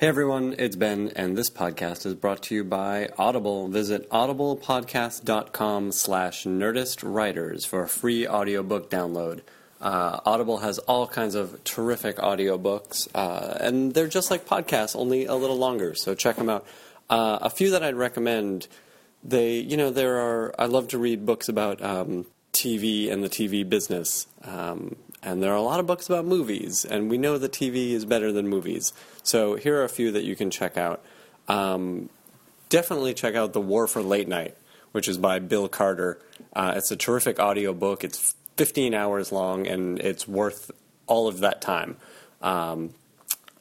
Hey everyone, it's Ben, and this podcast is brought to you by Audible. Visit audiblepodcast.com slash nerdistwriters for a free audiobook download. Uh, Audible has all kinds of terrific audiobooks, uh, and they're just like podcasts, only a little longer, so check them out. Uh, a few that I'd recommend, they, you know, there are, I love to read books about um, TV and the TV business. Um, and there are a lot of books about movies, and we know that TV is better than movies. So here are a few that you can check out. Um, definitely check out The War for Late Night, which is by Bill Carter. Uh, it's a terrific audio book. It's 15 hours long, and it's worth all of that time. Um,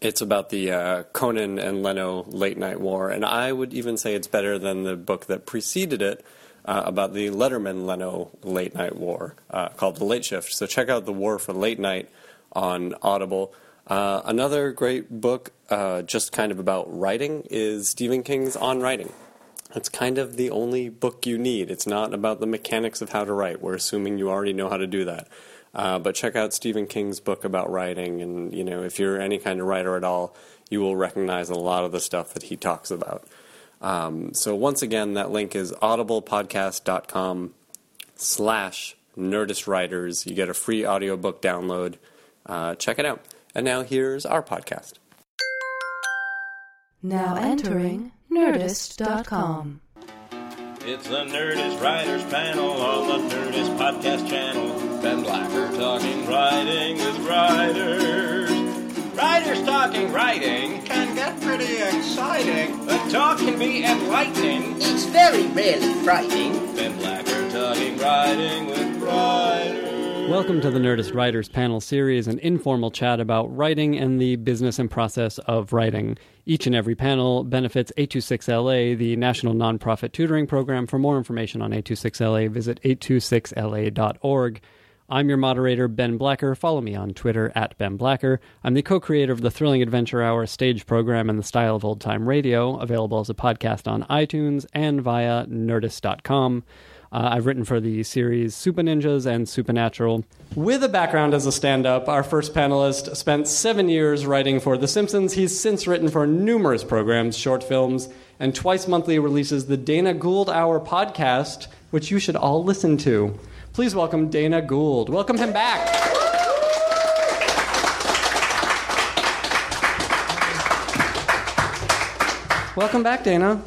it's about the uh, Conan and Leno late night war, and I would even say it's better than the book that preceded it, uh, about the Letterman Leno late night war uh, called The Late Shift. So check out The War for Late Night on Audible. Uh, another great book, uh, just kind of about writing, is Stephen King's On Writing. It's kind of the only book you need. It's not about the mechanics of how to write. We're assuming you already know how to do that. Uh, but check out Stephen King's book about writing, and you know if you're any kind of writer at all, you will recognize a lot of the stuff that he talks about. Um, so once again, that link is audiblepodcast.com slash nerdistwriters. You get a free audiobook download. Uh, check it out. And now here's our podcast. Now entering Nerdist.com. It's the Nerdist Writers Panel on the Nerdist Podcast Channel. Ben Blacker talking writing with writers. Writers talking writing can get pretty exciting. The talk can be enlightening. It's very rarely frightening. Ben Blacker talking writing with writers. Welcome to the Nerdist Writers Panel series, an informal chat about writing and the business and process of writing. Each and every panel benefits 826LA, the national nonprofit tutoring program. For more information on 826LA, visit 826LA.org. I'm your moderator, Ben Blacker. Follow me on Twitter at Ben Blacker. I'm the co creator of the Thrilling Adventure Hour stage program in the style of old time radio, available as a podcast on iTunes and via nerdist.com. Uh, I've written for the series Supah Ninjas and Supernatural. With a background as a stand up, our first panelist spent seven years writing for The Simpsons. He's since written for numerous programs, short films, and twice monthly releases the Dana Gould Hour podcast, which you should all listen to. Please welcome Dana Gould. Welcome him back. Welcome back, Dana.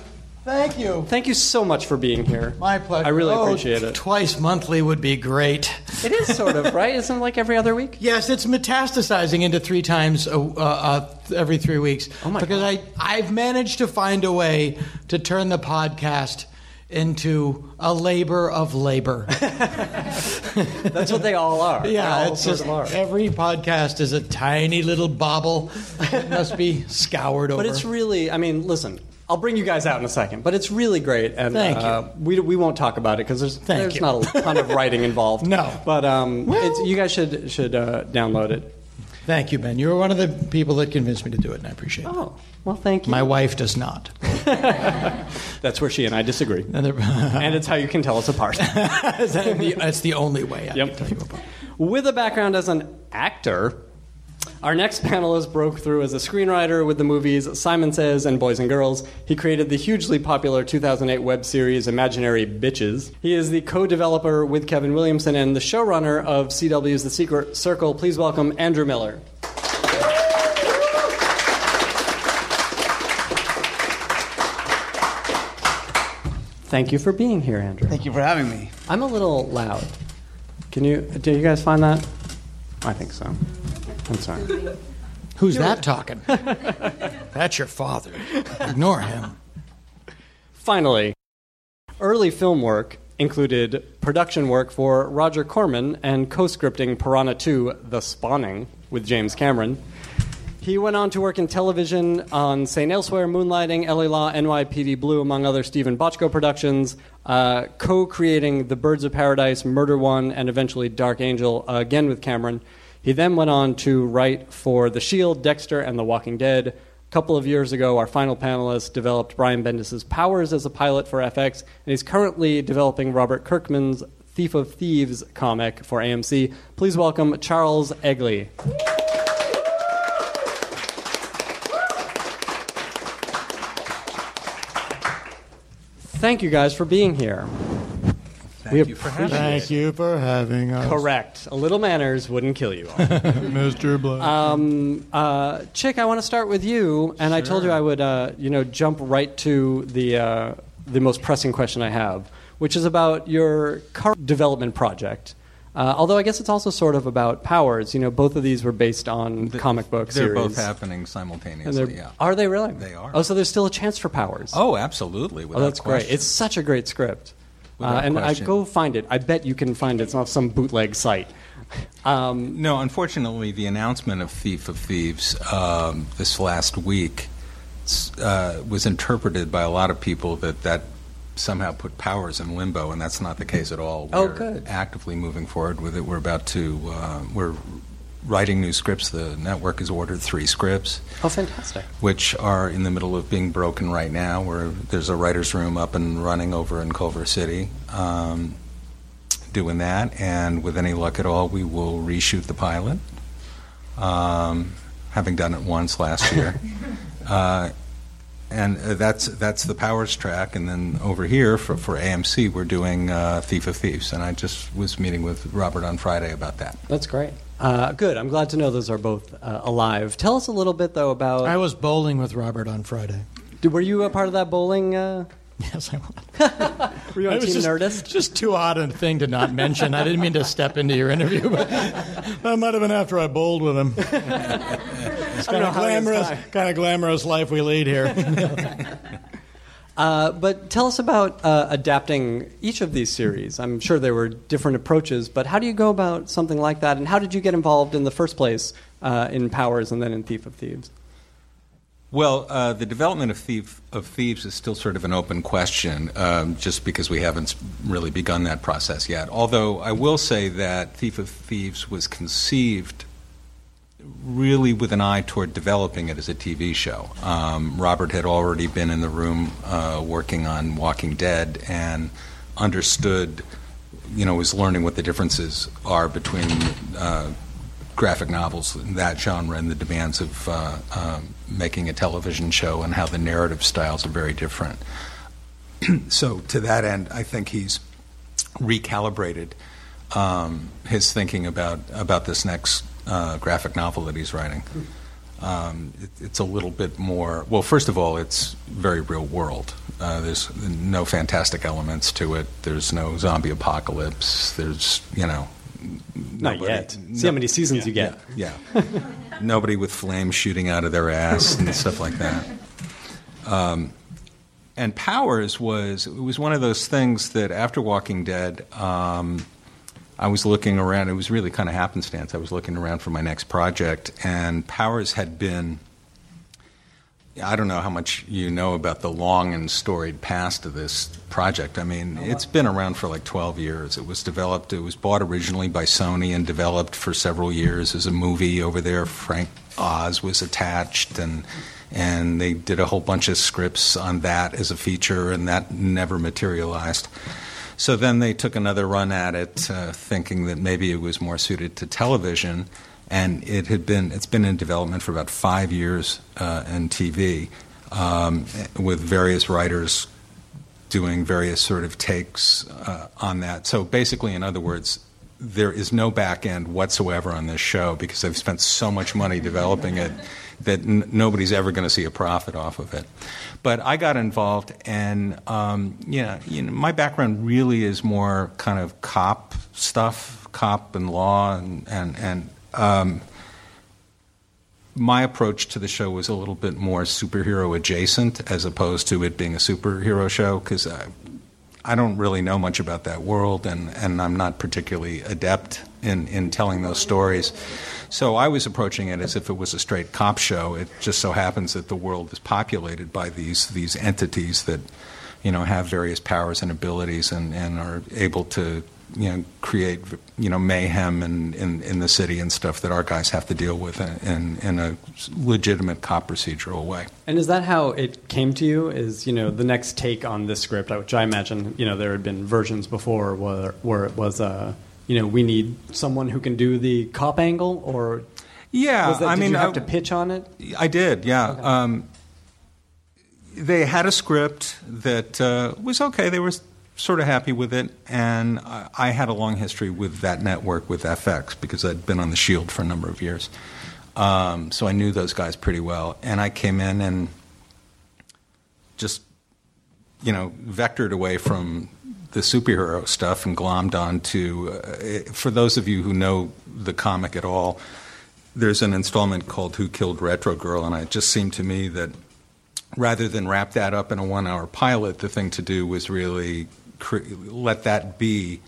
Thank you. Thank you so much for being here. My pleasure. I really Oh, appreciate it. Twice monthly would be great. It is sort of, right? Isn't it like every other week? Yes, it's metastasizing into three times a, uh, uh, every three weeks. Oh, my because God. I I've managed to find a way to turn the podcast into a labor of labor. That's what they all are. Yeah, all it's just every podcast is a tiny little bauble that must be scoured over. But it's really, I mean, listen, I'll bring you guys out in a second, but it's really great. And Thank you. uh, we, we won't talk about it because there's, Thank there's you. not a ton of writing involved. No. But um, Well- it's, you guys should, should uh, download it. Thank you, Ben. You were one of the people that convinced me to do it, and I appreciate it. Oh, well, thank you. My wife does not. That's where she and I disagree. And and it's how you can tell us apart. That's the, that's the only way I Yep. can tell you about. With a background as an actor, our next panelist broke through as a screenwriter with the movies Simon Says and Boys and Girls. He created the hugely popular 2008 web series Imaginary Bitches. He is the co developer with Kevin Williamson and the showrunner of CW's The Secret Circle. Please welcome Andrew Miller. Thank you for being here, Andrew. Thank you for having me. I'm a little loud. Can you? Do you guys find that? I think so. I'm sorry. Who's that talking? That's your father. Ignore him. Finally, early film work included production work for Roger Corman and co-scripting Piranha 2: The Spawning with James Cameron. He went on to work in television on St. Elsewhere, Moonlighting, LA Law, NYPD Blue, among other Steven Bochco productions, uh, co creating The Birds of Paradise, Murder One, and eventually Dark Angel, uh, again with Cameron. He then went on to write for The Shield, Dexter, and The Walking Dead. A couple of years ago, our final panelist developed Brian Bendis's powers as a pilot for FX, and he's currently developing Robert Kirkman's Thief of Thieves comic for AMC. Please welcome Charles Eglee. Thank you guys for being here. Thank We you for having Thank you for having us. Correct. A little manners wouldn't kill you. all. Mr. Black. um, uh, Chic, I want to start with you, and I told you I would, uh, you know, jump right to the uh, the most pressing question I have, which is about your current development project. Uh, although I guess it's also sort of about powers. You know, both of these were based on comic book They're series. both happening And simultaneously. they're- Yeah. Are they really? They are. Oh, so there's still a chance for powers. Oh, absolutely. Oh, Without that's great. question. It's such a great script. Uh, Without and I go find it. I bet you can find it. It's off some bootleg site. Um, No, unfortunately, the announcement of Thief of Thieves um, this last week uh, was interpreted by a lot of people that that somehow put powers in limbo, and that's not the case at all. Oh, We're good. actively moving forward with it. We're about to, uh, we're writing new scripts. The network has ordered three scripts. oh, fantastic. which are in the middle of being broken right now. Where there's a writers' room up and running over in Culver City, um, doing that, and with any luck at all, we will reshoot the pilot. Um, having done it once last year, uh, and uh, that's that's the Powers track. And then over here for, for AMC, we're doing uh, Thief of Thieves, and I just was meeting with Robert on Friday about that. That's great. Uh, good. I'm glad to know those are both uh, alive. Tell us a little bit, though, about. I was bowling with Robert on Friday. Did- were you a part of that bowling? Uh, Yes, I was. were you on It was Team just, Nerdist? just too odd a thing to not mention. I didn't mean to step into your interview, but that might have been after I bowled with him. It's kind of how it is glamorous, kind of glamorous life we lead here. Uh, but tell us about uh, adapting each of these series. I'm sure there were different approaches, but how do you go about something like that? And how did you get involved in the first place uh, in Powers and then in Thief of Thieves? Well, uh, the development of, Thief, of Thieves is still sort of an open question, um, just because we haven't really begun that process yet. Although I will say that Thief of Thieves was conceived really with an eye toward developing it as a TV show. Um, Robert had already been in the room uh, working on Walking Dead and understood, you know, was learning what the differences are between uh, graphic novels in that genre and the demands of uh, um, making a television show and how the narrative styles are very different. so, to that end, I think he's recalibrated um, his thinking about about this next uh, graphic novel that he's writing. Um, it, it's a little bit more. Well, first of all, it's very real world. Uh, there's no fantastic elements to it. There's no zombie apocalypse. There's you know. Not nobody- yet. See how many seasons you get. Yeah. Nobody with flames shooting out of their ass and stuff like that. Um, and Powers was it was one of those things that after Walking Dead, um, I was looking around. It was really kind of happenstance. I was looking around for my next project, and Powers had been. I don't know how much you know about the long and storied past of this project. I mean, it's been around for like 12 years. It was developed, it was bought originally by Sony and developed for several years as a movie over there. Frank Oz was attached, and and they did a whole bunch of scripts on that as a feature, and that never materialized. So then they took another run at it, uh, thinking that maybe it was more suited to television, and it had been it's been in development for about five years uh, in TV, um, with various writers doing various sort of takes uh, on that. So basically, in other words, there is no back end whatsoever on this show because they've spent so much money developing it that n- nobody's ever going to see a profit off of it. But I got involved, and um, you, know, you know, my background really is more kind of cop stuff, cop and law, and and and. Um, my approach to the show was a little bit more superhero adjacent as opposed to it being a superhero show because I, I don't really know much about that world and, and I'm not particularly adept in, in telling those stories. So I was approaching it as if it was a straight cop show. It just so happens that the world is populated by these, these entities that you know, have various powers and abilities and, and are able to you know, create you know mayhem in, in, in the city and stuff that our guys have to deal with in, in a legitimate cop procedural way. And is that how it came to you? Is you know the next take on this script, which I imagine you know there had been versions before where where it was uh, you know we need someone who can do the cop angle, or Yeah, that, I did mean, you have I- to pitch on it? I did, yeah. Um, they had a script that uh, was okay. They were sort of happy with it, and I, I had a long history with that network with FX because I'd been on the Shield for a number of years. Um, so I knew those guys pretty well, and I came in and just you know vectored away from the superhero stuff and glommed onto. Uh, for those of you who know the comic at all, there's an installment called "Who Killed Retro Girl," and it just seemed to me that rather than wrap that up in a one-hour pilot, the thing to do was really cre- let that be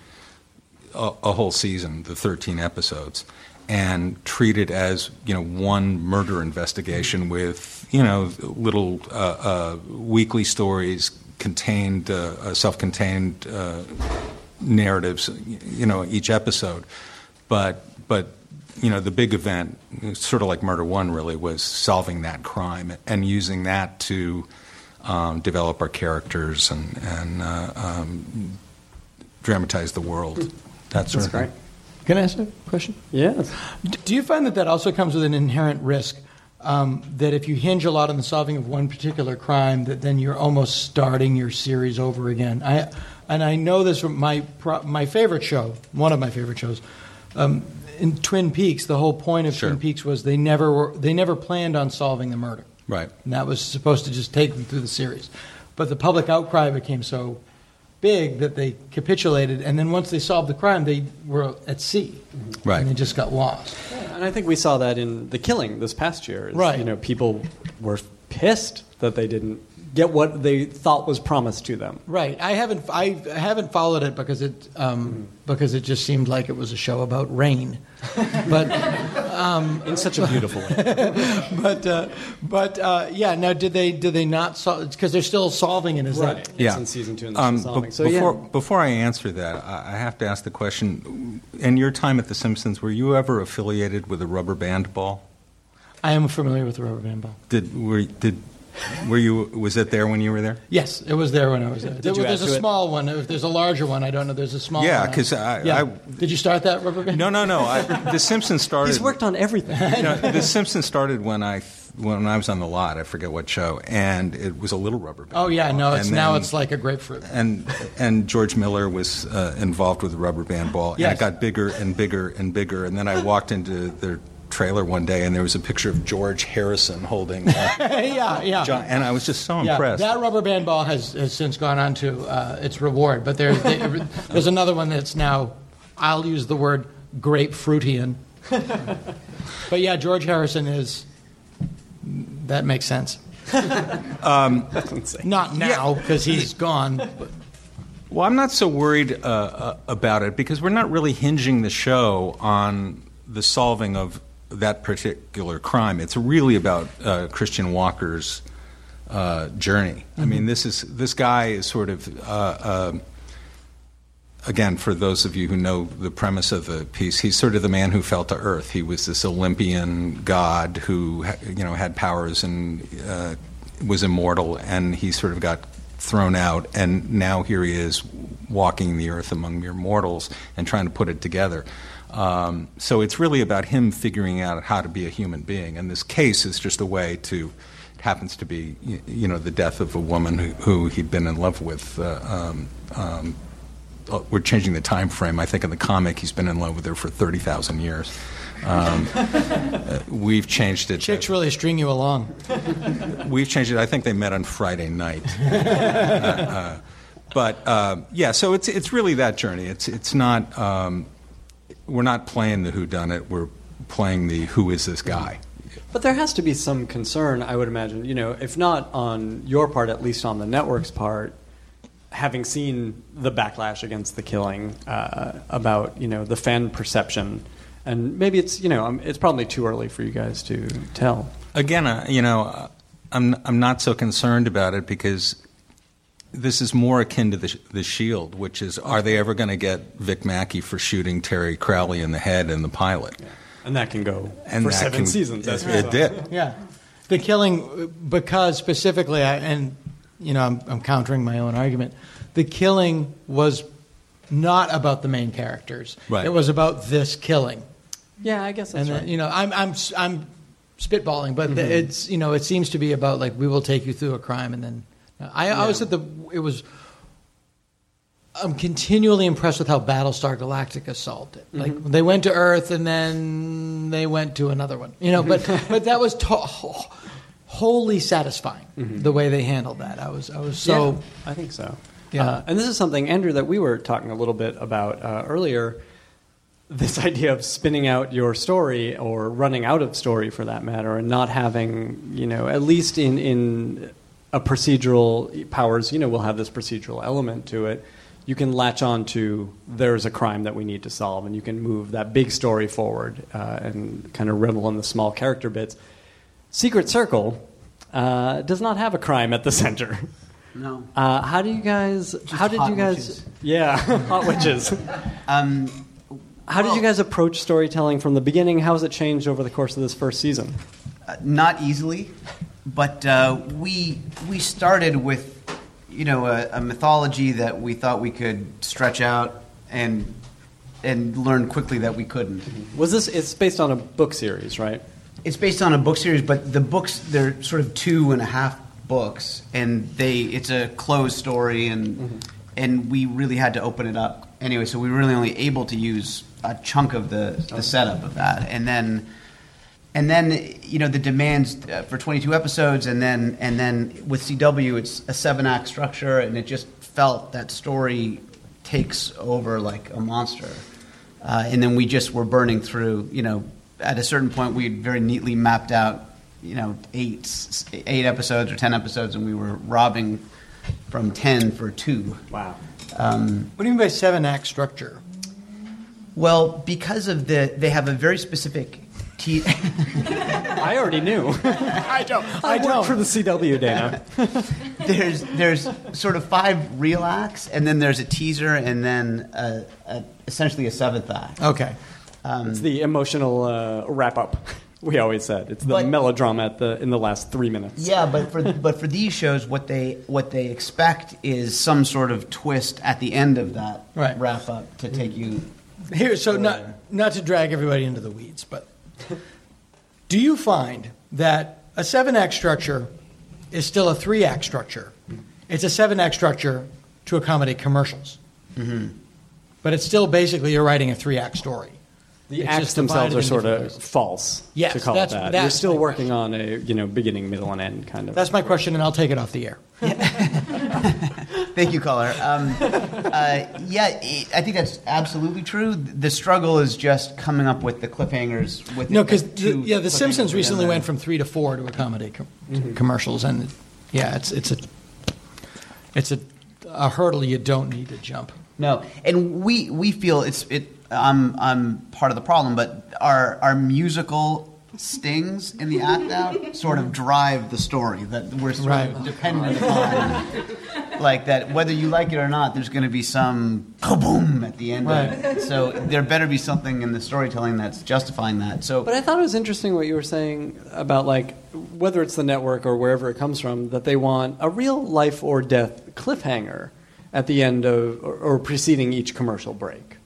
a, a whole season, the 13 episodes, and treat it as you know one murder investigation with you know little uh, uh, weekly stories contained, uh, uh, self-contained uh, narratives, you know, each episode. But but you know the big event, sort of like Murder One, really was solving that crime and using that to um, develop our characters and and uh, um, dramatize the world. That sort That's of great. thing. Can I ask a question? Yes. Do you find that that also comes with an inherent risk? Um, that if you hinge a lot on the solving of one particular crime, that then you're almost starting your series over again. I and I know this from my my favorite show, one of my favorite shows, um, in Twin Peaks. The whole point of Sure. Twin Peaks was they never were, they never planned on solving the murder, Right. and that was supposed to just take them through the series. But the public outcry became so big that they capitulated, and then once they solved the crime, they were at sea, Right. And they just got lost. And I think we saw that in The Killing this past year. is, Right. You know, people were pissed that they didn't get what they thought was promised to them. Right. I haven't. I haven't followed it because it um, because it just seemed like it was a show about rain. But In such a beautiful way. but uh, but uh, yeah. Now, did they did they not solve? Because they're still solving it. Is right. that It's in season two and Um, um, solving. be- So, before, yeah. before I answer that, I I have to ask the question: In your time at The Simpsons, were you ever affiliated with a rubber band ball? I am familiar with the rubber band ball. Did were did were you was it there when you were there? Yes, it was there when I was there. There- you there's a to it? small one. If there's a larger one, I don't know. There's a small. Yeah, because I- yeah. I- did you start that rubber band? No, no, no. I, the Simpsons started. He's worked on everything. you know, the Simpsons started when I when I was on the lot. I forget what show, and it was a little rubber band. Oh yeah, ball. no. It's And now it's like a grapefruit. and and George Miller was uh, involved with the rubber band ball, and Yes. it got bigger and bigger and bigger. And then I walked into their trailer one day, and there was a picture of George Harrison holding. Uh, yeah, yeah. John, and I was just so Yeah, impressed. that rubber band ball has, has since gone on to uh, its reward, but there's there's another one that's now, I'll use the word grapefruitian. but yeah, George Harrison is. That makes sense. Not now because he's gone. But Well, I'm not so worried uh, uh, about it because we're not really hinging the show on the solving of that particular crime. It's really about uh, Christian Walker's uh, journey. I mean, this is this guy is sort of. Uh, uh, Again, for those of you who know the premise of the piece, he's sort of the man who fell to earth. He was this Olympian god who, you know, had powers and uh, was immortal, and he sort of got thrown out, and now here he is walking the earth among mere mortals and trying to put it together. Um, so it's really about him figuring out how to be a human being, and this case is just a way to. It happens to be, you know, the death of a woman who, who he'd been in love with. Uh, um, um, uh, we're changing the time frame. I think in the comic he's been in love with her for thirty thousand years. Um, uh, we've changed it. chicks really string you along. We've changed it. I think they met on Friday night. uh, uh, but uh, yeah, so it's it's really that journey. It's it's not. Um, we're not playing the Who Done It. We're playing the Who is this guy. But there has to be some concern, I would imagine, you know, if not on your part, at least on the network's part, having seen the backlash against the killing uh, about, you know, the fan perception. And maybe it's, you know, um, it's probably too early for you guys to tell. Again, uh, you know, uh, I'm I'm not so concerned about it because this is more akin to the, the Shield, which is are they ever going to get Vic Mackey for shooting Terry Crowley in the head in the pilot? And that can go And for that seven can- seasons. As we It did. Yeah, the killing because specifically, I, and you know, I'm, I'm countering my own argument. The killing was not about the main characters. Right. It was about this killing, Yeah, I guess that's and right. then, you know, I'm I'm I'm spitballing, but the, it's you know it seems to be about like we will take you through a crime and then I, I was at the it was. I'm continually impressed with how Battlestar Galactica solved it. Like they went to Earth and then they went to another one, you know. But but that was to- wholly satisfying the way they handled that. I was I was so Yeah, I think so. Yeah. Uh, and this is something, Andrew, that we were talking a little bit about uh, earlier. This idea of spinning out your story or running out of story, for that matter, and not having, you know, at least in in a procedural powers, you know, will have this procedural element to it. You can latch on to there's a crime that we need to solve, and you can move that big story forward uh, and kind of revel in the small character bits. Secret Circle uh, does not have a crime at the center. No. Uh, how do you guys? how did hot you guys? witches. Yeah, hot witches. Um, How did you guys approach storytelling from the beginning? How has it changed over the course of this first season? uh, not easily, but uh, we we started with you know a, a mythology that we thought we could stretch out and and learn quickly that we couldn't. Was this? It's based on a book series, right? It's based on a book series, but the books they're sort of two and a half books, and they it's a closed story, and and we really had to open it up anyway. So we were really only able to use a chunk of the the setup of that, and then and then you know the demands uh, for 22 episodes, and then and then with CW it's a seven act structure, and it just felt that story takes over like a monster. Uh, and then we just were burning through. You know, at a certain point, we had very neatly mapped out. You know, eight eight episodes or ten episodes, and we were robbing from ten for two. Wow. Um, What do you mean by seven act structure? well, because of the, they have a very specific. Te- I already knew. I don't. I, I don't. for the CW, Dana. there's there's sort of five real acts, and then there's a teaser, and then a, a, essentially a seventh act. Okay. Um, it's the emotional uh, wrap up. We always said it's the But- melodrama at the in the last three minutes. Yeah, but for but for these shows, what they what they expect is some sort of twist at the end of that Right. wrap up to take you. Here, so not not to drag everybody into the weeds, but do you find that a seven act structure is still a three act structure? It's a seven act structure to accommodate commercials, Mm-hmm. but it's still basically you're writing a three act story. The It's acts themselves are sort of ways. false. Yes, to call that's- it that. that's You're still my working on a you know beginning, middle, and end kind of. That's my question, and I'll take it off the air. Thank you, caller. Um, uh, yeah, I think that's absolutely true. The struggle is just coming up with the cliffhangers. With No, because yeah, The Simpsons recently went from three to four to accommodate com- commercials, and yeah, it's it's a it's a, a hurdle you don't need to jump. No, and we we feel it's it. I'm I'm part of the problem, but our our musical stings in the act out sort of drive the story that we're sort Right. of dependent upon. like that, whether you like it or not, there's going to be some boom at the end Right. of it. So there better be something in the storytelling that's justifying that. So But I thought it was interesting what you were saying about like whether it's the network or wherever it comes from that they want a real life or death cliffhanger at the end of or, or preceding each commercial break.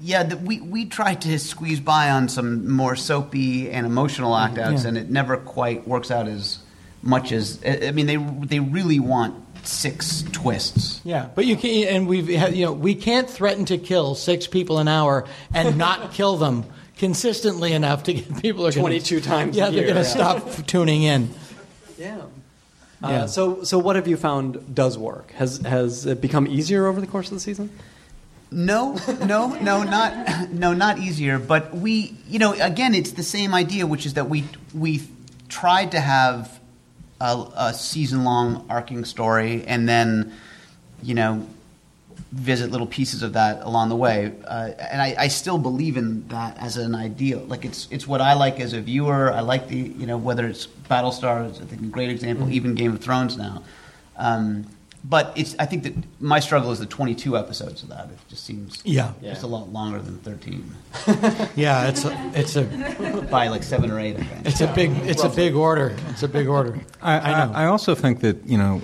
Yeah, the, we we tried to squeeze by on some more soapy and emotional act outs, Yeah. and it never quite works out as much as I I mean they they really want six twists. Yeah, but you can, and we've you know we can't threaten to kill six people an hour and not kill them consistently enough to get people are gonna, 22 times a Yeah, they're going to yeah. stop tuning in. Yeah. Yeah. Uh, so so what have you found does work? Has has it become easier over the course of the season? No, no, no, not no, not easier. But we, you know, again, it's the same idea, which is that we we tried to have a, a season long arcing story, and then, you know, visit little pieces of that along the way. Uh, and I, I still believe in that as an ideal. Like it's it's what I like as a viewer. I like the you know whether it's Battlestar, is a great example, even Game of Thrones now. Um, but it's I think that my struggle is the 22 episodes of that. It just seems Yeah. just a lot longer than 13 Yeah, it's a, it's a by like seven or eight. I think. it's a big it's a big order. It's a big order. I, I know. I, I also think that you know,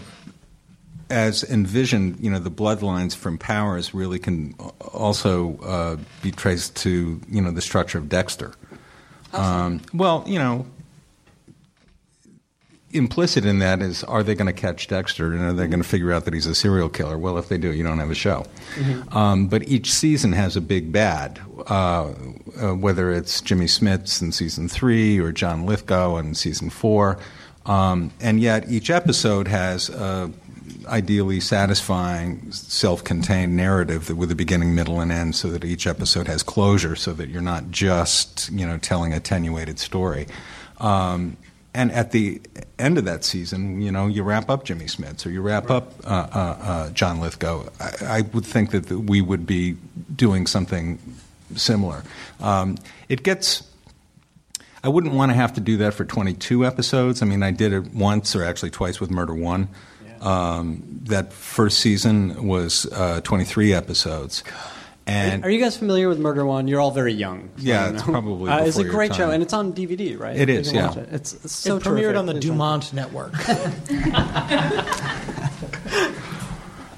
as envisioned, you know, the bloodlines from Powers really can also uh, be traced to you know the structure of Dexter. Um, well, you know, implicit in that is are they going to catch Dexter and are they going to figure out that he's a serial killer? Well, if they do, you don't have a show. Um, but each season has a big bad, uh, uh, whether it's Jimmy Smits in season three or John Lithgow in season four. Um, and yet each episode has a ideally satisfying, self-contained narrative with a beginning, middle, and end, so that each episode has closure, so that you're not just you know telling attenuated story. Um, and at the end of that season, you know, you wrap up Jimmy Smits or you wrap up uh, uh, uh, John Lithgow. I, I would think that th- we would be doing something similar. Um, it gets. I wouldn't want to have to do that for 22 episodes. I mean, I did it once or actually twice with Murder One. Um, that first season was uh, 23 episodes. And Are you guys familiar with Murder One? You're all very young. so Yeah, it's probably Uh, it's a before your great show, and it's on DVD, right? It is. You is, can yeah. It. It's, it's so it premiered terrific. on the It's on- Dumont network.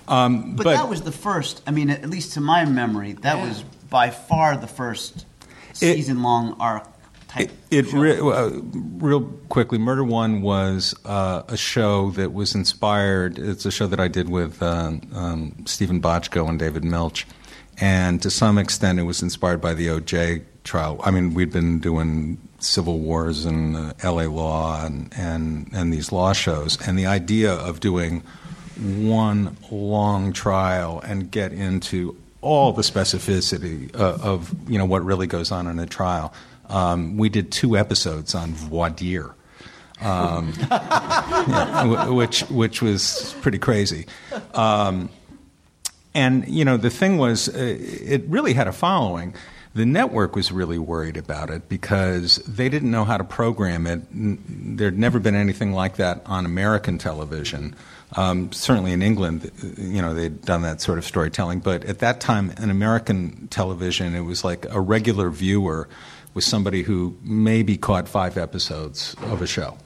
But, But- that was the first. I mean, at least to my memory, that was by far the first season-long arc type. It show. re- uh, real quickly. Murder One was uh, a show that was inspired. It's a show that I did with um, um, Steven Bochco and David Milch, and to some extent, it was inspired by the OJ trial. I mean, we'd been doing civil wars and uh, L.A. law and, and and these law shows, and the idea of doing one long trial and get into all the specificity uh, of you know what really goes on in a trial. Um, we did two episodes on voir dire, um, yeah, wh- which which was pretty crazy. Um, and you know the thing was, uh, it really had a following. The network was really worried about it because they didn't know how to program it. There'd never been anything like that on American television. Um, certainly in England, uh, you know, they'd done that sort of storytelling. But at that time, in American television, it was like a regular viewer was somebody who maybe caught five episodes of a show.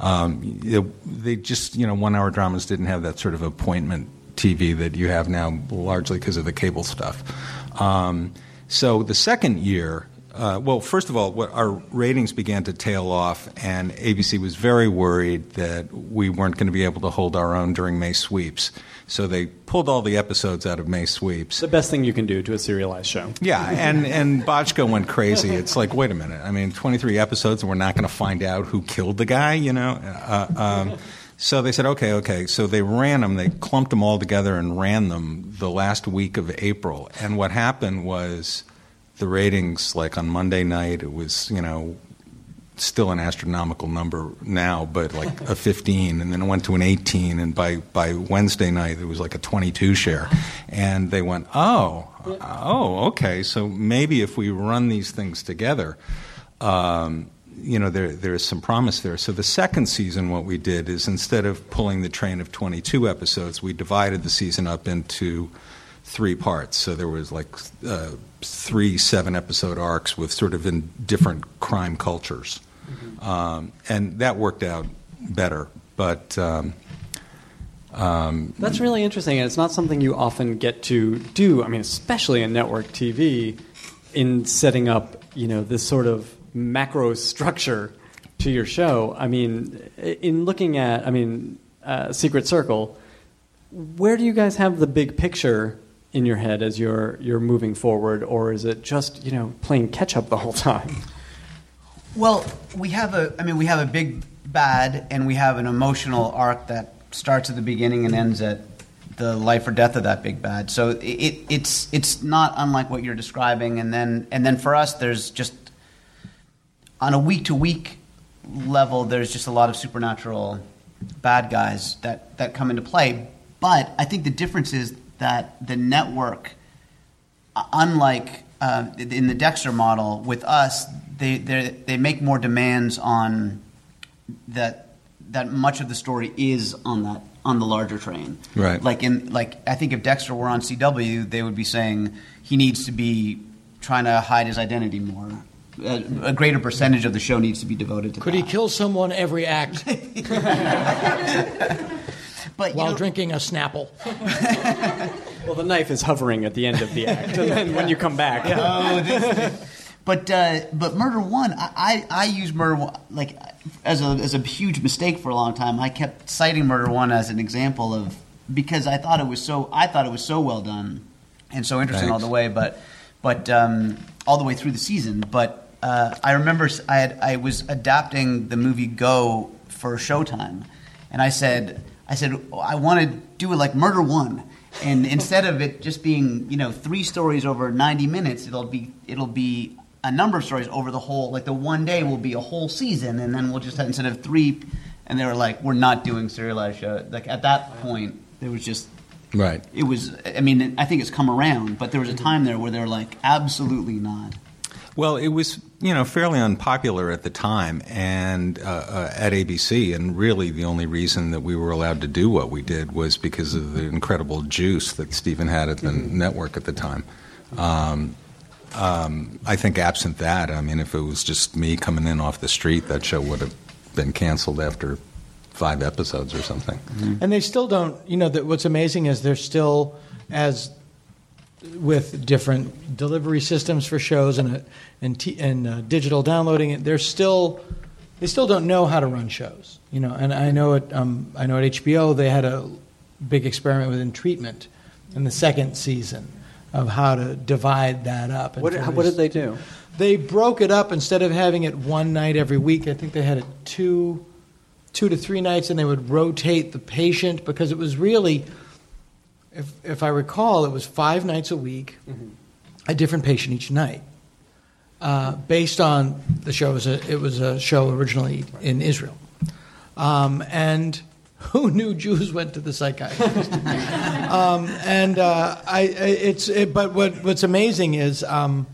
Um, it- they just, you know, one hour dramas didn't have that sort of appointment TV that you have now, largely because of the cable stuff. Um, so the second year, uh, well, first of all, what, our ratings began to tail off, and ABC was very worried that we weren't going to be able to hold our own during May sweeps. So they pulled all the episodes out of May sweeps. The best thing you can do to a serialized show. Yeah, and and Bochco went crazy. It's like, wait a minute. I mean, 23 episodes, and we're not going to find out who killed the guy. You know. Uh, um, so they said, okay, okay. So they ran them. They clumped them all together and ran them the last week of April. And what happened was, the ratings, like on Monday night, it was you know still an astronomical number now, but like a 15, and then it went to an 18, and by, by Wednesday night it was like a 22 share, and they went, oh, oh, okay, so maybe if we run these things together, um, you know, there there is some promise there. So the second season, what we did is instead of pulling the train of 22 episodes, we divided the season up into three parts. So there was like uh, three seven episode arcs with sort of in different crime cultures, um, and that worked out better. But um, That's really interesting, and it's not something you often get to do. I mean, especially in network TV, in setting up, you know, this sort of macro structure to your show. I mean, in looking at, I mean, uh, Secret Circle, where do you guys have the big picture in your head as you're you're moving forward, or is it just you know playing catch up the whole time? Well, we have a. I mean, we have a big bad, and we have an emotional arc that starts at the beginning and ends at the life or death of that big bad. So it, it, it's it's not unlike what you're describing. And then and then for us, there's just on a week to week level, there's just a lot of supernatural bad guys that that come into play. But I think the difference is that the network unlike uh, in the Dexter model, with us, they they they make more demands on that that much of the story is on that on the larger train. Right. Like in like I think if Dexter were on CW, they would be saying he needs to be trying to hide his identity more. A, a greater percentage of the show needs to be devoted to Could that. he kill someone every act But while know- drinking a Snapple? Well, the knife is hovering at the end of the act, and then when you come back, Oh, this- but uh, but Murder One, I, I I use Murder One like as a as a huge mistake for a long time. I kept citing Murder One as an example of because I thought it was so I thought it was so well done and so interesting all the way, but but um, all the way through the season. But uh, I remember s- I had I was adapting the movie Go for Showtime, and I said I said I want to do it like Murder One. And instead of it just being, you know, three stories over 90 minutes, it'll be it'll be a number of stories over the whole like the one day will be a whole season and then we'll just have instead of three and they were like we're not doing serialized show like at that point it was just Right. it was i mean i think it's come around but there was a time there where they were like absolutely not Well, it was you know fairly unpopular at the time, and uh, uh, at ABC, and really the only reason that we were allowed to do what we did was because of the incredible juice that Steven had at the network at the time. Um, um, I think absent that, I mean, if it was just me coming in off the street, that show would have been canceled after five episodes or something. And they still don't, you know, that what's amazing is they're still, as with different delivery systems for shows and, uh, and, t- and uh, digital downloading, they're still, they still don't know how to run shows, you know. And I know at, um, I know at HBO they had a big experiment with In Treatment in the second season of how to divide that up. What, for what did they do? they broke it up instead of having it one night every week. I think they had it two, two to three nights, and they would rotate the patient because it was really, if if I recall, it was five nights a week, a different patient each night, uh, based on the show. It was, a, it was a show originally in Israel, um, and who knew Jews went to the psychiatrist? um, and uh, I, I- it's it, but what what's amazing is. Um,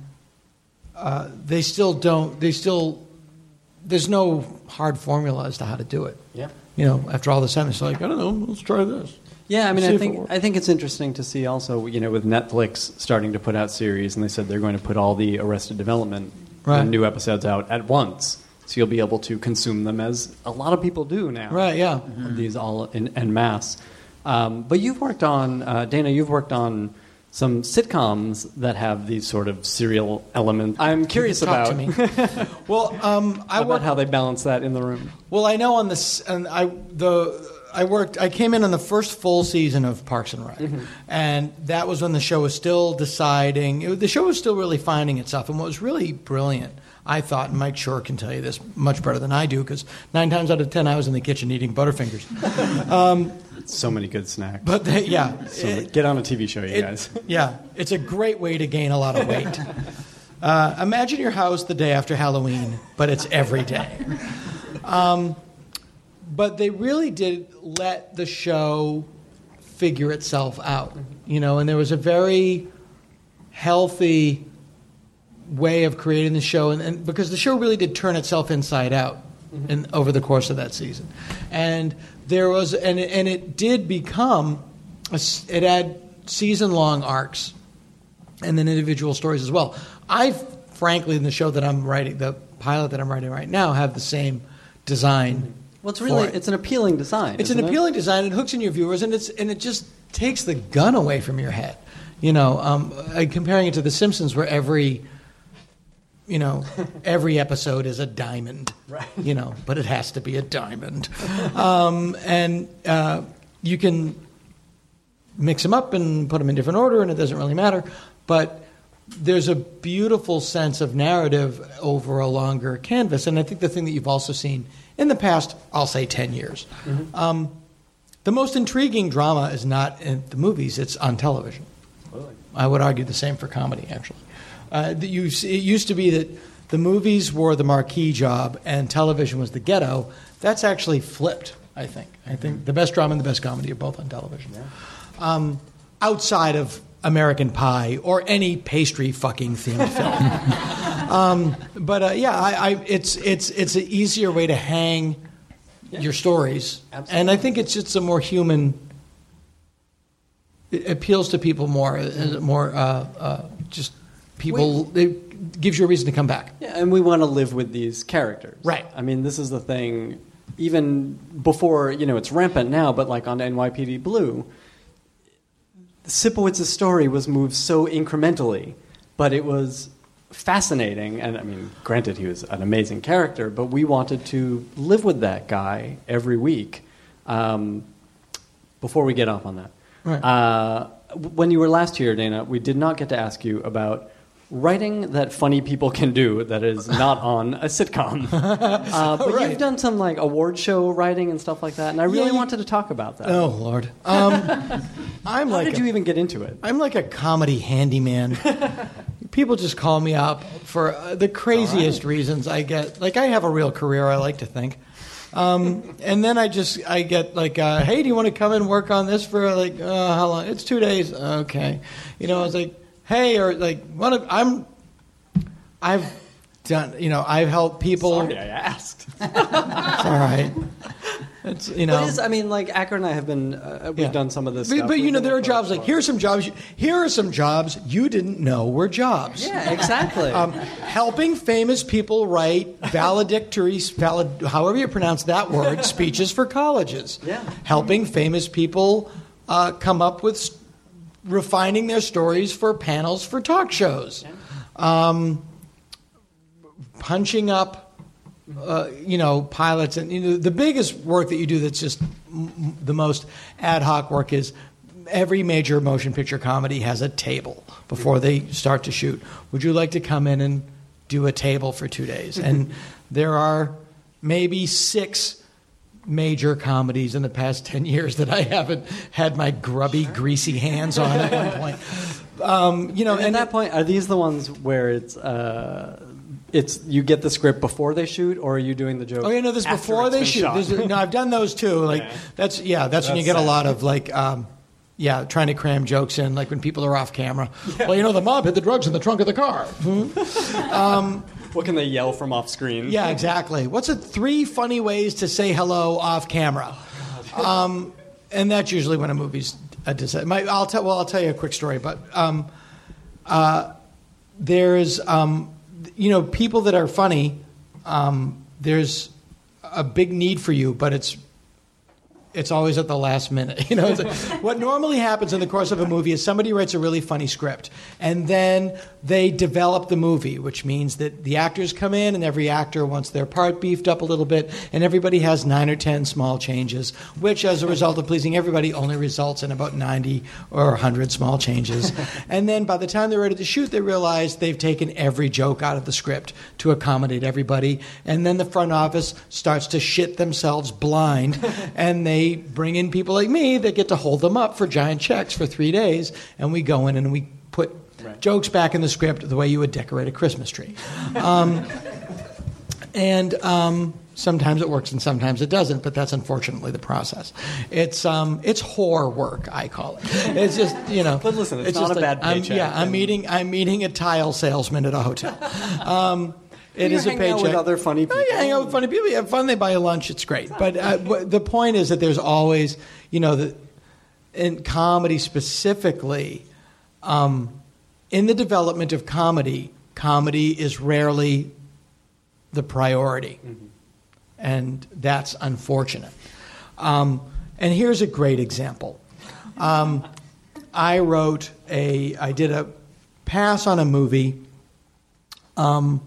uh, they still don't. They still. There's no hard formula as to how to do it. Yeah. You know, after all this time, it's like I don't know. Let's try this. Yeah, I mean, I think. I think it's interesting to see also, you know, with Netflix starting to put out series, and they said they're going to put all the Arrested Development Right. new episodes out at once, so you'll be able to consume them as a lot of people do now. Right. Yeah. These all in en masse. Um, but you've worked on uh, Dana. You've worked on some sitcoms that have these sort of serial elements. I'm curious about well, um, I about work. how they balance that in the room. Well, I know on this, and I the I worked. I came in on the first full season of Parks and Rec, and that was when the show was still deciding. It, the show was still really finding itself, and what was really brilliant. I thought, and Mike Schur can tell you this much better than I do, because nine times out of ten I was in the kitchen eating Butterfingers. So many good snacks. But they, yeah, So it- get on a TV show, you It- guys. yeah, it's a great way to gain a lot of weight. Uh, imagine your house the day after Halloween, but it's every day. Um, but they really did let the show figure itself out, you know, and there was a very healthy way of creating the show, and, and because the show really did turn itself inside out in, over the course of that season, and there was, and it, and it did become, a it had season long arcs, and then individual stories as well. I, frankly, in the show that I'm writing, the pilot that I'm writing right now, have the same design. Well, it's really it. it's an appealing design. It's an isn't it? appealing design. It hooks in your viewers, and it's and it just takes the gun away from your head. You know, um, comparing it to The Simpsons, where every you know every episode is a diamond. Right. You know, but it has to be a diamond, um, and uh, you can mix them up and put them in different order, and it doesn't really matter. But there's a beautiful sense of narrative over a longer canvas, and I think the thing that you've also seen in the past, I'll say, ten years. Um, the most intriguing drama is not in the movies; it's on television. I would argue the same for comedy, actually. Uh, you, it used to be that the movies were the marquee job and television was the ghetto. That's actually flipped, I think. I think the best drama and the best comedy are both on television. Um, outside of American Pie or any pastry fucking themed film. um, but uh, yeah, I, I, it's, it's, it's an easier way to hang your stories. And I think it's just a more human it appeals to people more, uh, more uh, uh, just people. It gives you a reason to come back. Yeah, and we want to live with these characters. Right. I mean, this is the thing. Even before, you know, it's rampant now, but like on NYPD Blue, Sipowicz's story was moved so incrementally, but it was fascinating. And I mean, granted, he was an amazing character, but we wanted to live with that guy every week. Um, before we get off on that, Right. uh, when you were last here, Dana, we did not get to ask you about writing that funny people can do that is not on a sitcom. Uh, but Right. you've done some like award show writing and stuff like that, and I really Yeah, you- wanted to talk about that. Oh Lord, um, I'm How like did a- you even get into it? I'm like a comedy handyman. People just call me up for uh, the craziest reasons. I get like I have a real career. I like to think. Um, and then I just I get like, uh, hey, do you want to come and work on this for like uh, how long? It's two days. Okay, you know, I was like, hey, or like one of I'm I've done you know I've helped people. Sorry, I asked. It's all right. It's you know. But it's, I mean, like Acker and I have been, uh, we've Yeah. done some of this. But, stuff. but you know, there are jobs like for- here's some jobs. Here are some jobs you didn't know were jobs. Yeah, exactly. Um, helping famous people write valedictory, valid, however you pronounce that word, speeches for colleges. Yeah. Helping famous people uh, come up with refining their stories for panels for talk shows. Um, punching up uh, you know, pilots, and you know, the biggest work that you do that's just m- the most ad hoc work is every major motion picture comedy has a table before they start to shoot. Would you like to come in and do a table for two days? And there are maybe six major comedies in the past 10 years that I haven't had my grubby, greasy hands on at one point. Um, you know, and at that point, are these the ones where it's uh, it's you get the script before they shoot, or are you doing the joke? Oh, yeah, no, this is before they shoot. This is- no, I've done those too. Like Yeah. that's yeah, that's, when you That's get a lot of like, um, yeah, trying to cram jokes in, like when people are off camera. Well, you know, the mob hid the drugs in the trunk of the car. Hmm? what can they yell from off screen? Yeah, exactly. What's the three funny ways to say hello off camera? Um, and that's usually when a movie's a dis- my, I'll tell. Well, I'll tell you a quick story, but um, uh, there's um, you know people that are funny. Um, there's a big need for you, but it's it's always at the last minute. You know, like- what normally happens in the course of a movie is somebody writes a really funny script, and then they develop the movie, which means that the actors come in, and every actor wants their part beefed up a little bit, and everybody has nine or ten small changes, which, as a result of pleasing everybody, only results in about ninety or hundred small changes. and then by the time they're ready to shoot, they realize they've taken every joke out of the script to accommodate everybody, and then the front office starts to shit themselves blind, and they bring in people like me that get to hold them up for giant checks for three days, and we go in and we put jokes back in the script the way you would decorate a Christmas tree. Um, and um, sometimes it works and sometimes it doesn't, but that's unfortunately the process. It's um, it's whore work, I call it. It's just you know. But listen, it's just not a bad I'm- paycheck, yeah, I'm meeting I'm meeting a tile salesman at a hotel. It You're is a paycheck. with other funny Oh, yeah, hang out with funny people. You have fun. They buy you lunch. It's great. But uh, the point is that there's always, you know, the, in comedy specifically, um, in the development of comedy, comedy is rarely the priority. And that's unfortunate. Um, and here's a great example. Um, I wrote a, I did a pass on a movie. Um,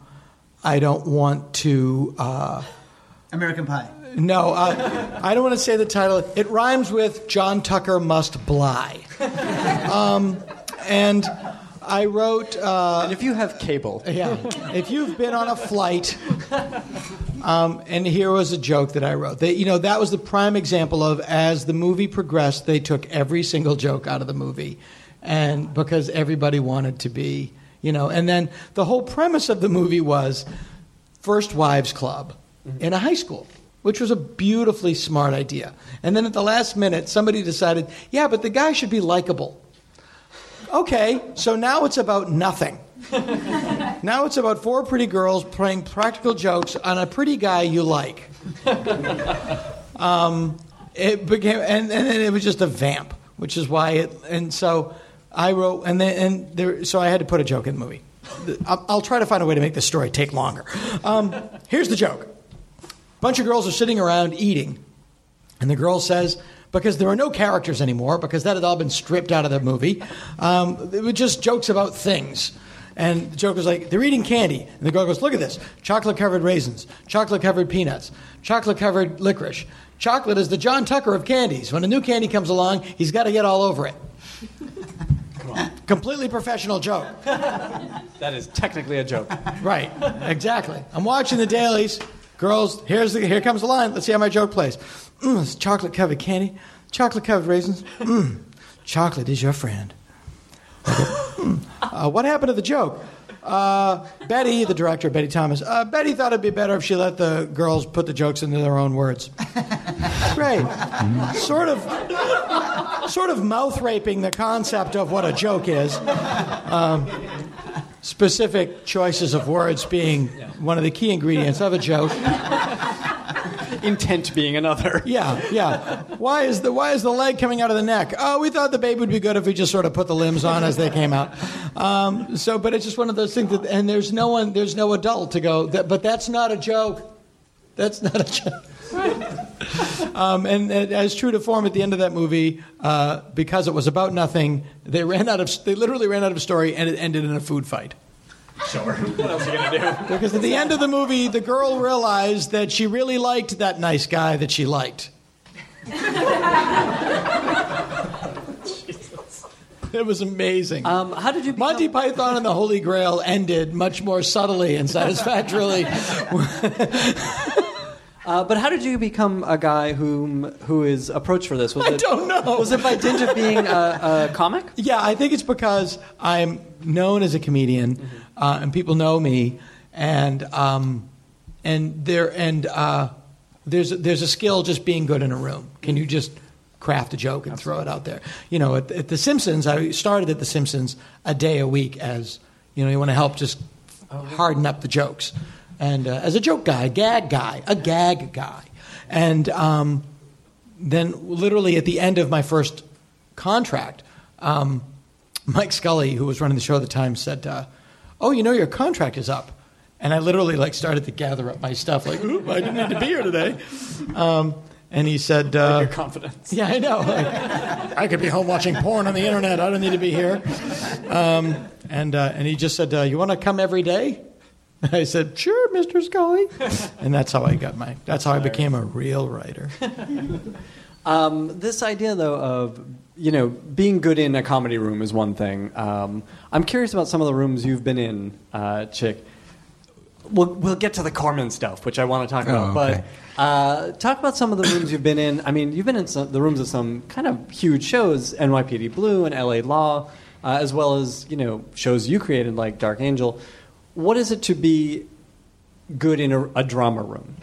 I don't want to. Uh, American Pie. no, uh, I don't want to say the title. It rhymes with John Tucker Must Bly. Um, and I wrote. Uh, And if you have cable, yeah. If you've been on a flight, um, and here was a joke that I wrote. They, you know, that was the prime example of as the movie progressed, they took every single joke out of the movie, and because everybody wanted to be, you know, and then the whole premise of the movie was First Wives Club in a high school. Which was a beautifully smart idea. And then at the last minute, somebody decided, yeah, but the guy should be likable. Okay, so now it's about nothing. now it's about four pretty girls playing practical jokes on a pretty guy you like. um, it became, and, and then it was just a vamp, which is why it. And so I wrote, and then and there, so I had to put a joke in the movie. I'll, try to find a way to make this story take longer. Um, here's the joke: bunch of girls are sitting around eating, and the girl says, because there are no characters anymore, because that had all been stripped out of the movie, um, it was just jokes about things. And the joke was like, they're eating candy. And the girl goes, look at this chocolate covered raisins, chocolate covered peanuts, chocolate covered licorice. Chocolate is the John Tucker of candies. When a new candy comes along, he's got to get all over it. Completely professional joke. That is technically a joke. Right, exactly. I'm watching the dailies. Girls, here's the, here comes the line. Let's see how my joke plays. Mm, it's chocolate covered candy, chocolate covered raisins. Mm, chocolate is your friend. Mm, uh, what happened to the joke? Uh, Betty, the director, Betty Thomas, uh, Betty thought it'd be better if she let the girls put the jokes into their own words. Great. Sort of, sort of mouth raping the concept of what a joke is. Um, specific choices of words being one of the key ingredients of a joke. Intent being another. Yeah, yeah. Why is the why is the leg coming out of the neck? Oh, we thought the baby would be good if we just sort of put the limbs on as they came out. Um, so, but it's just one of those things that, and there's no one, there's no adult to go. That, but that's not a joke. That's not a joke. Um, and, and as true to form, at the end of that movie, uh, because it was about nothing, they ran out of. They literally ran out of story, and it ended in a food fight. Sure. What else are you going to do? Because at the end of the movie, the girl realized that she really liked that nice guy that she liked. It was amazing. Um, how did you become- Monty Python and the Holy Grail ended much more subtly and satisfactorily. Uh, but how did you become a guy whom who is approached for this? Was I it, don't know. Was it by dint of being a, a comic? yeah, I think it's because I'm known as a comedian, uh, and people know me, and um, and there and uh, there's there's a skill just being good in a room. Can you just craft a joke and throw it out there? You know, at, at The Simpsons, I started at The Simpsons a day a week as you know, you want to help just harden up the jokes, and uh, as a joke guy, a gag guy, a gag guy, and. Um, then literally at the end of my first contract, um, Mike Scully, who was running the show at the time, said, uh, "Oh, you know your contract is up," and I literally like started to gather up my stuff, like, "Oop, I didn't need to be here today." Um, and he said, uh, Your confidence. yeah, I know. Like, I could be home watching porn on the internet. I don't need to be here. Um, and uh, and he just said, uh, "You want to come every day?" I said, "Sure, Mr. Scully." And that's how I got my. That's how I became a real writer. Um, this idea, though, of you know being good in a comedy room is one thing. Um, I'm curious about some of the rooms you've been in, uh, Chic. We'll, we'll get to the Corman stuff, which I want to talk about. Oh, okay. But uh, talk about some of the rooms you've been in. I mean, you've been in some, the rooms of some kind of huge shows, NYPD Blue and LA Law, uh, as well as you know shows you created like Dark Angel. What is it to be good in a, a drama room?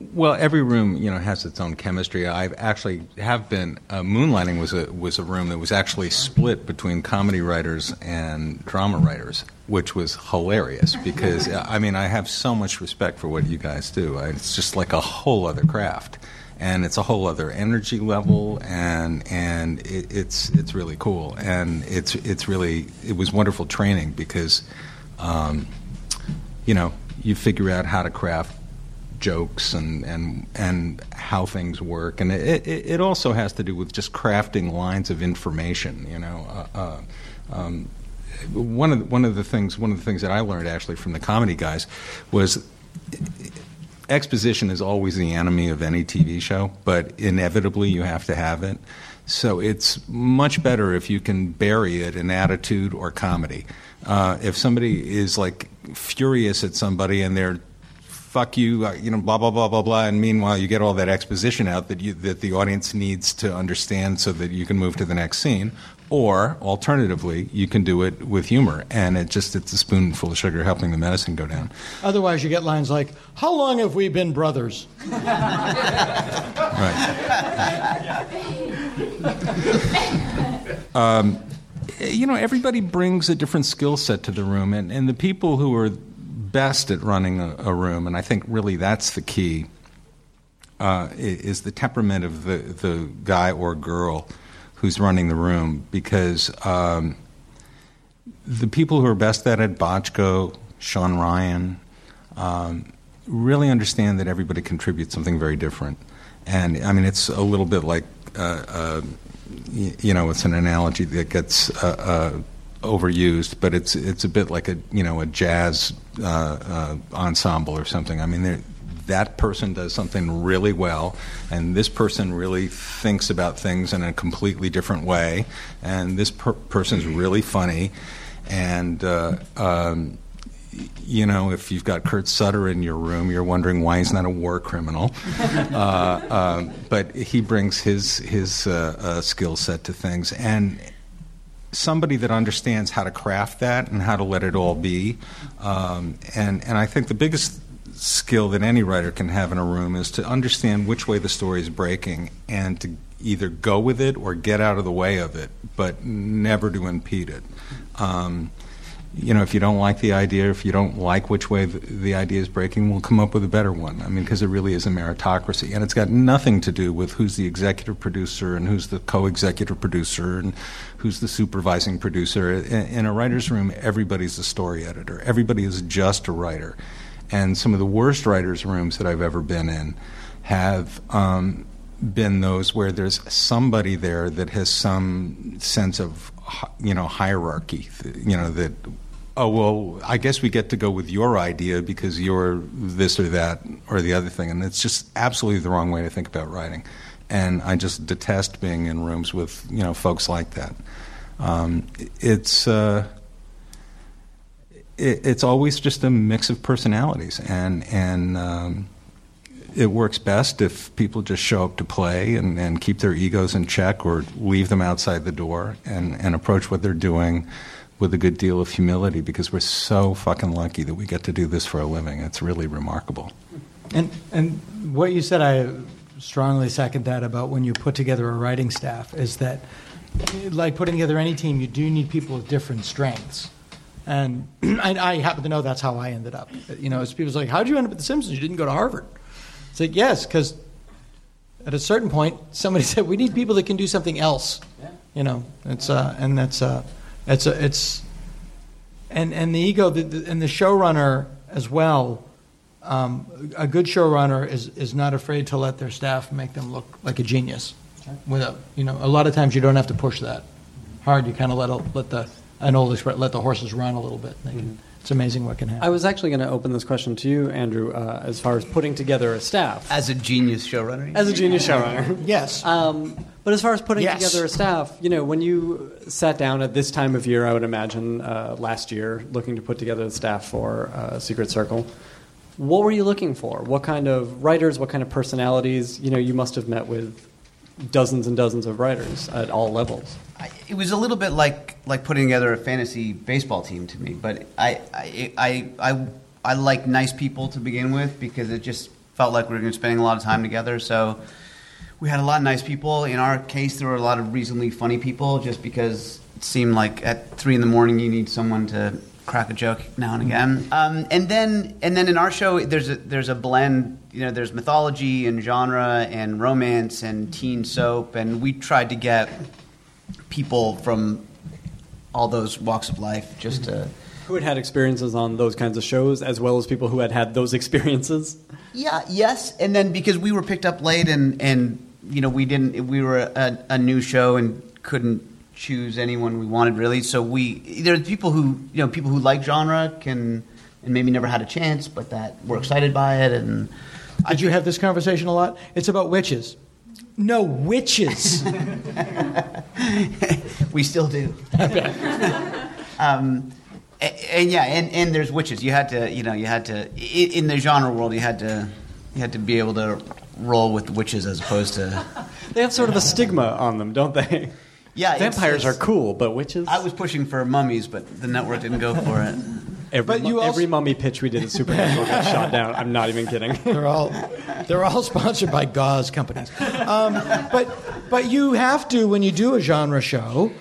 Well, every room you know has its own chemistry. I've actually have been uh, moonlighting was a was a room that was actually split between comedy writers and drama writers, which was hilarious because I mean I have so much respect for what you guys do. I, it's just like a whole other craft, and it's a whole other energy level, and and it, it's it's really cool, and it's it's really it was wonderful training because, um, you know, you figure out how to craft jokes and, and and how things work, and it, it, it also has to do with just crafting lines of information. You know, uh, uh, um, one of the, one of the things one of the things that I learned actually from the comedy guys was exposition is always the enemy of any TV show, but inevitably you have to have it. So it's much better if you can bury it in attitude or comedy. Uh, if somebody is like furious at somebody and they're fuck you, uh, you know, blah blah blah blah blah, and meanwhile you get all that exposition out that you that the audience needs to understand so that you can move to the next scene. Or alternatively, you can do it with humor, and it just it's a spoonful of sugar helping the medicine go down. Otherwise, you get lines like, "How long have we been brothers?" Um, you know, everybody brings a different skill set to the room, and, and the people who are best at running a, a room, and I think really that's the key, uh, is the temperament of the, the guy or girl who's running the room, because um, the people who are best at it, Bochco, Sean Ryan, um, really understand that everybody contributes something very different. And I mean, it's a little bit like, uh, uh, you know, it's an analogy that gets uh, uh, overused, but it's it's a bit like a you know a jazz uh, uh, ensemble or something. I mean, that person does something really well, and this person really thinks about things in a completely different way, and this per- person's really funny, and. Uh, um, you know, if you've got Kurt Sutter in your room, you're wondering why he's not a war criminal. uh, um, but he brings his his uh, uh, skill set to things, and somebody that understands how to craft that and how to let it all be. Um, and and I think the biggest skill that any writer can have in a room is to understand which way the story is breaking and to either go with it or get out of the way of it, but never to impede it. Um, you know, if you don't like the idea, if you don't like which way the, the idea is breaking, we'll come up with a better one. I mean, because it really is a meritocracy. And it's got nothing to do with who's the executive producer and who's the co executive producer and who's the supervising producer. In, a writer's room, everybody's a story editor, everybody is just a writer. And some of the worst writers' rooms that I've ever been in have um, been those where there's somebody there that has some sense of you know hierarchy you know that oh well i guess we get to go with your idea because you're this or that or the other thing and it's just absolutely the wrong way to think about writing and i just detest being in rooms with you know folks like that um, it's uh, it, it's always just a mix of personalities and and um, it works best if people just show up to play and, and keep their egos in check or leave them outside the door and, and approach what they're doing with a good deal of humility because we're so fucking lucky that we get to do this for a living. It's really remarkable. And and what you said, I strongly second that about when you put together a writing staff is that, like putting together any team, you do need people with different strengths. And I, I happen to know that's how I ended up. You know, it's people's like, "How did you end up at The Simpsons? You didn't go to Harvard." It's like, yes, because at a certain point, somebody said we need people that can do something else. You know, it's uh, and that's uh, it's a, it's and and the ego the, the, and the showrunner as well. Um, a good showrunner is is not afraid to let their staff make them look like a genius. Without you know, a lot of times you don't have to push that hard. You kind of let a, let the an old express let the horses run a little bit. They can, It's amazing what can happen. I was actually going to open this question to you, Andrew, uh, as far as putting together a staff. As a genius showrunner. As a genius showrunner. yes. Um, but as far as putting Yes. together a staff, you know, when you sat down at this time of year, I would imagine uh, last year, looking to put together the staff for uh, Secret Circle, what were you looking for? What kind of writers? What kind of personalities? You know, you must have met with dozens and dozens of writers at all levels. I- it was a little bit like like putting together a fantasy baseball team to me. But I I I I, I like nice people to begin with because it just felt like we were spending a lot of time together. So we had a lot of nice people. In our case, there were a lot of reasonably funny people, just because it seemed like at three in the morning you need someone to crack a joke now and again. Um, and then and then in our show, there's a there's a blend. You know, there's mythology and genre and romance and teen soap, and we tried to get people from all those walks of life just to. Who had had experiences on those kinds of shows, as well as people who had had those experiences? Yeah, yes, and then because we were picked up late and and you know we didn't we were a, a new show and couldn't choose anyone we wanted really. So we there's people who you know people who like genre can and maybe never had a chance, but that were excited by it and. Did you have this conversation a lot? It's about witches. No witches. we still do. um, and, and yeah, and, and there's witches. You had to, you know, you had to in the genre world, you had to, you had to be able to roll with witches as opposed to. They have sort of a stigma on them, don't they? Yeah, it's- vampires it's- are cool, but witches. I was pushing for mummies, but the network didn't go for it. Every, But you mu- also- every mummy pitch we did at Supernatural got shot down. I'm not even kidding. they're all they're all sponsored by gauze companies. Um, but but you have to when you do a genre show,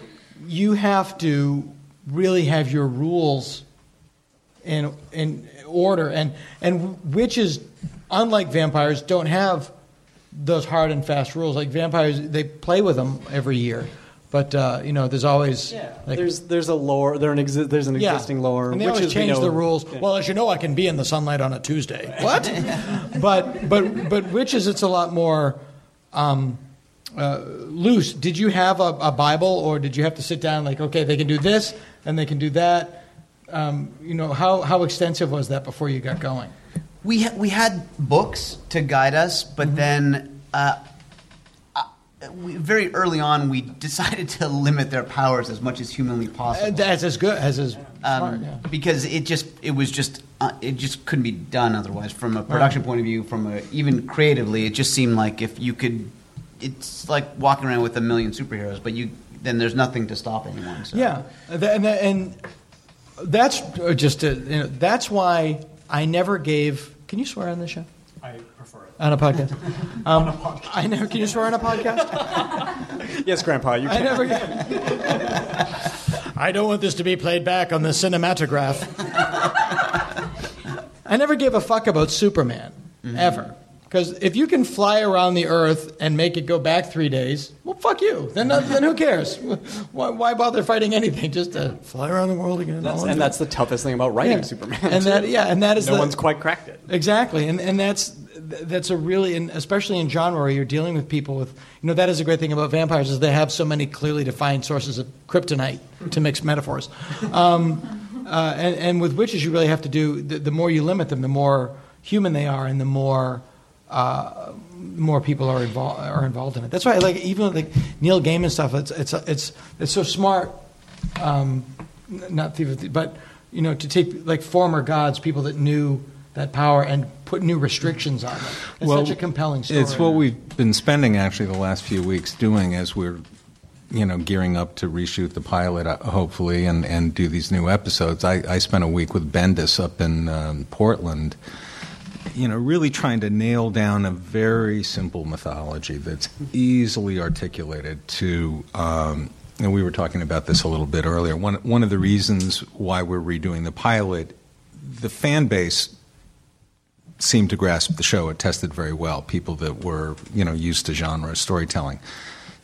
you have to really have your rules in in order and and witches unlike vampires don't have those hard and fast rules like vampires they play with them every year but uh, you know there's always like, there's there's a lore. There an exi- there's an yeah. existing lore. And they witches always we change know- the rules. Yeah. Well, as you know, I can be in the sunlight on a Tuesday. What? but but but witches, it's a lot more. Um, uh, loose. Did you have a, a Bible, or did you have to sit down like, okay, they can do this and they can do that? Um, you know, how how extensive was that before you got going? We ha- we had books to guide us, but then uh, uh, we, very early on we decided to limit their powers as much as humanly Uh, possible. That's as good as as smart. um, Yeah. because it just it was just uh, it just couldn't be done otherwise from a production point of view from a, even creatively it just seemed like if you could it's like walking around with a million superheroes but you then there's nothing to stop anyone so. Yeah, and, and, and that's uh, just a, you know, that's why I never gave. Can you swear on this show? I prefer it. On a podcast. Um, I never. Can you swear on a podcast? Yes, Grandpa, you I can. never. I don't want this to be played back on the cinematograph. I never gave a fuck about Superman ever. Because if you can fly around the Earth and make it go back three days, well, fuck you. Then, then who cares? Why, why bother fighting anything just to fly around the world again? That's, and do- that's the toughest thing about writing Yeah. Superman. And that, yeah, and that is no the, one's quite cracked it. Exactly, and and that's that's a really, and especially in genre where you're dealing with people with, you know, that is a great thing about vampires is they have so many clearly defined sources of kryptonite to mix metaphors, um, uh, and and with witches you really have to do the, the more you limit them, the more human they are, and the more. Uh, more people are involved are involved in it. That's why, like even with like Neil Gaiman stuff, it's it's it's it's so smart. Um, not thief, but you know, to take like former gods, people that knew that power, and put new restrictions on them. It's such a compelling story. It's what we've been spending actually the last few weeks doing as we're, you know, gearing up to reshoot the pilot, uh, hopefully, and, and do these new episodes. I, I spent a week with Bendis up in um, Portland, you know, really trying to nail down a very simple mythology that's easily articulated to. Um, and we were talking about this a little bit earlier. One one of the reasons why we're redoing the pilot, the fan base seemed to grasp the show. It tested very well. People that were, you know, used to genre storytelling.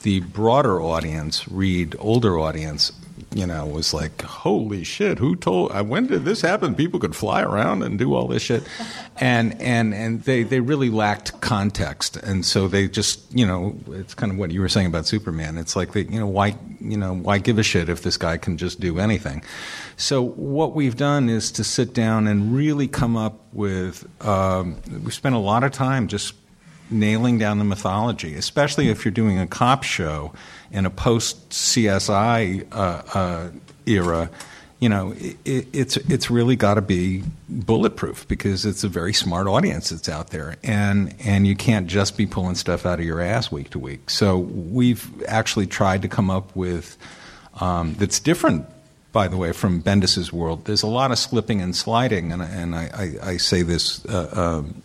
The broader audience, read older audience, you know, was like, "Holy shit! Who told? uh, When did this happen? People could fly around and do all this shit," and and and they they really lacked context, and so they just, you know, it's kind of what you were saying about Superman. It's like they, you know, why, you know, why give a shit if this guy can just do anything? So what we've done is to sit down and really come up with. Um, we spent a lot of time just nailing down the mythology, especially if you're doing a cop show in a post CSI uh, uh, era. You know, it, it, it's it's really got to be bulletproof because it's a very smart audience that's out there, and and you can't just be pulling stuff out of your ass week to week. So we've actually tried to come up with um, that's different by the way, from Bendis's world. There's a lot of slipping and sliding, and, and I, I, I say this, uh, um,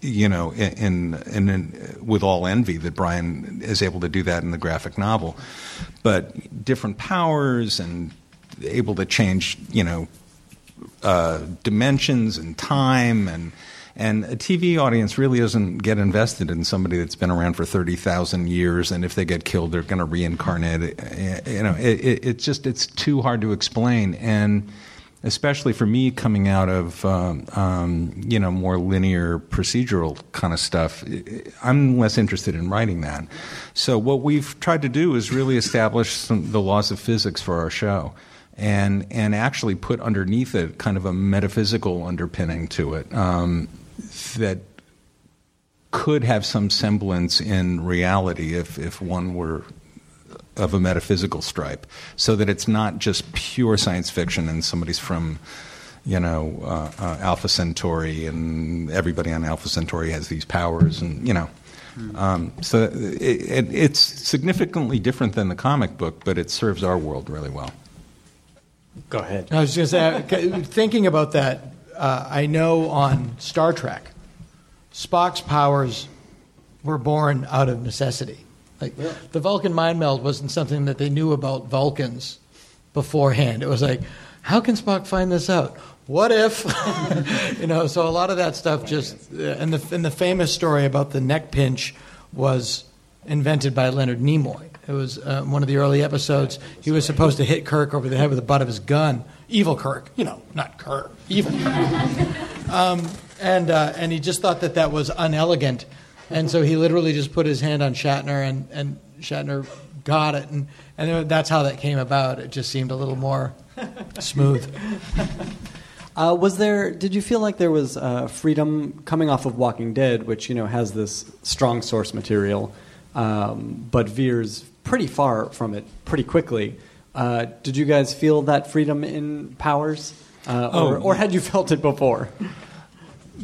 you know, in, in, in, with all envy that Brian is able to do that in the graphic novel. But different powers and able to change, you know, uh, dimensions and time and and a TV audience really doesn't get invested in somebody that's been around for thirty thousand years, and if they get killed, they're going to reincarnate. Uh, You know, it, it, it's just it's too hard to explain, and especially for me coming out of um, um, you know more linear procedural kind of stuff, I'm less interested in writing that. So what we've tried to do is really establish some, the laws of physics for our show and and actually put underneath it kind of a metaphysical underpinning to it um, that could have some semblance in reality if if one were of a metaphysical stripe, so that it's not just pure science fiction and somebody's from you know uh, uh, Alpha Centauri and everybody on Alpha Centauri has these powers and you know. Um, so it, it, it's significantly different than the comic book, but it serves our world really well. Go ahead. I was just uh, thinking about that. Uh, I know on Star Trek, Spock's powers were born out of necessity. Like the Vulcan mind meld wasn't something that they knew about Vulcans beforehand. It was like, how can Spock find this out? What if, you know? So a lot of that stuff just and the and the famous story about the neck pinch was invented by Leonard Nimoy. It was uh, one of the early episodes. He was supposed to hit Kirk over the head with the butt of his gun. Evil Kirk, you know, not Kirk, evil. um, and uh, and he just thought that that was unelegant. And so he literally just put his hand on Shatner, and and Shatner got it, and and that's how that came about. It just seemed a little more smooth. Uh, was there? Did you feel like there was uh, freedom coming off of Walking Dead, which you know has this strong source material, um, but veers pretty far from it pretty quickly? Uh, did you guys feel that freedom in Powers, uh, or, Oh. or had you felt it before?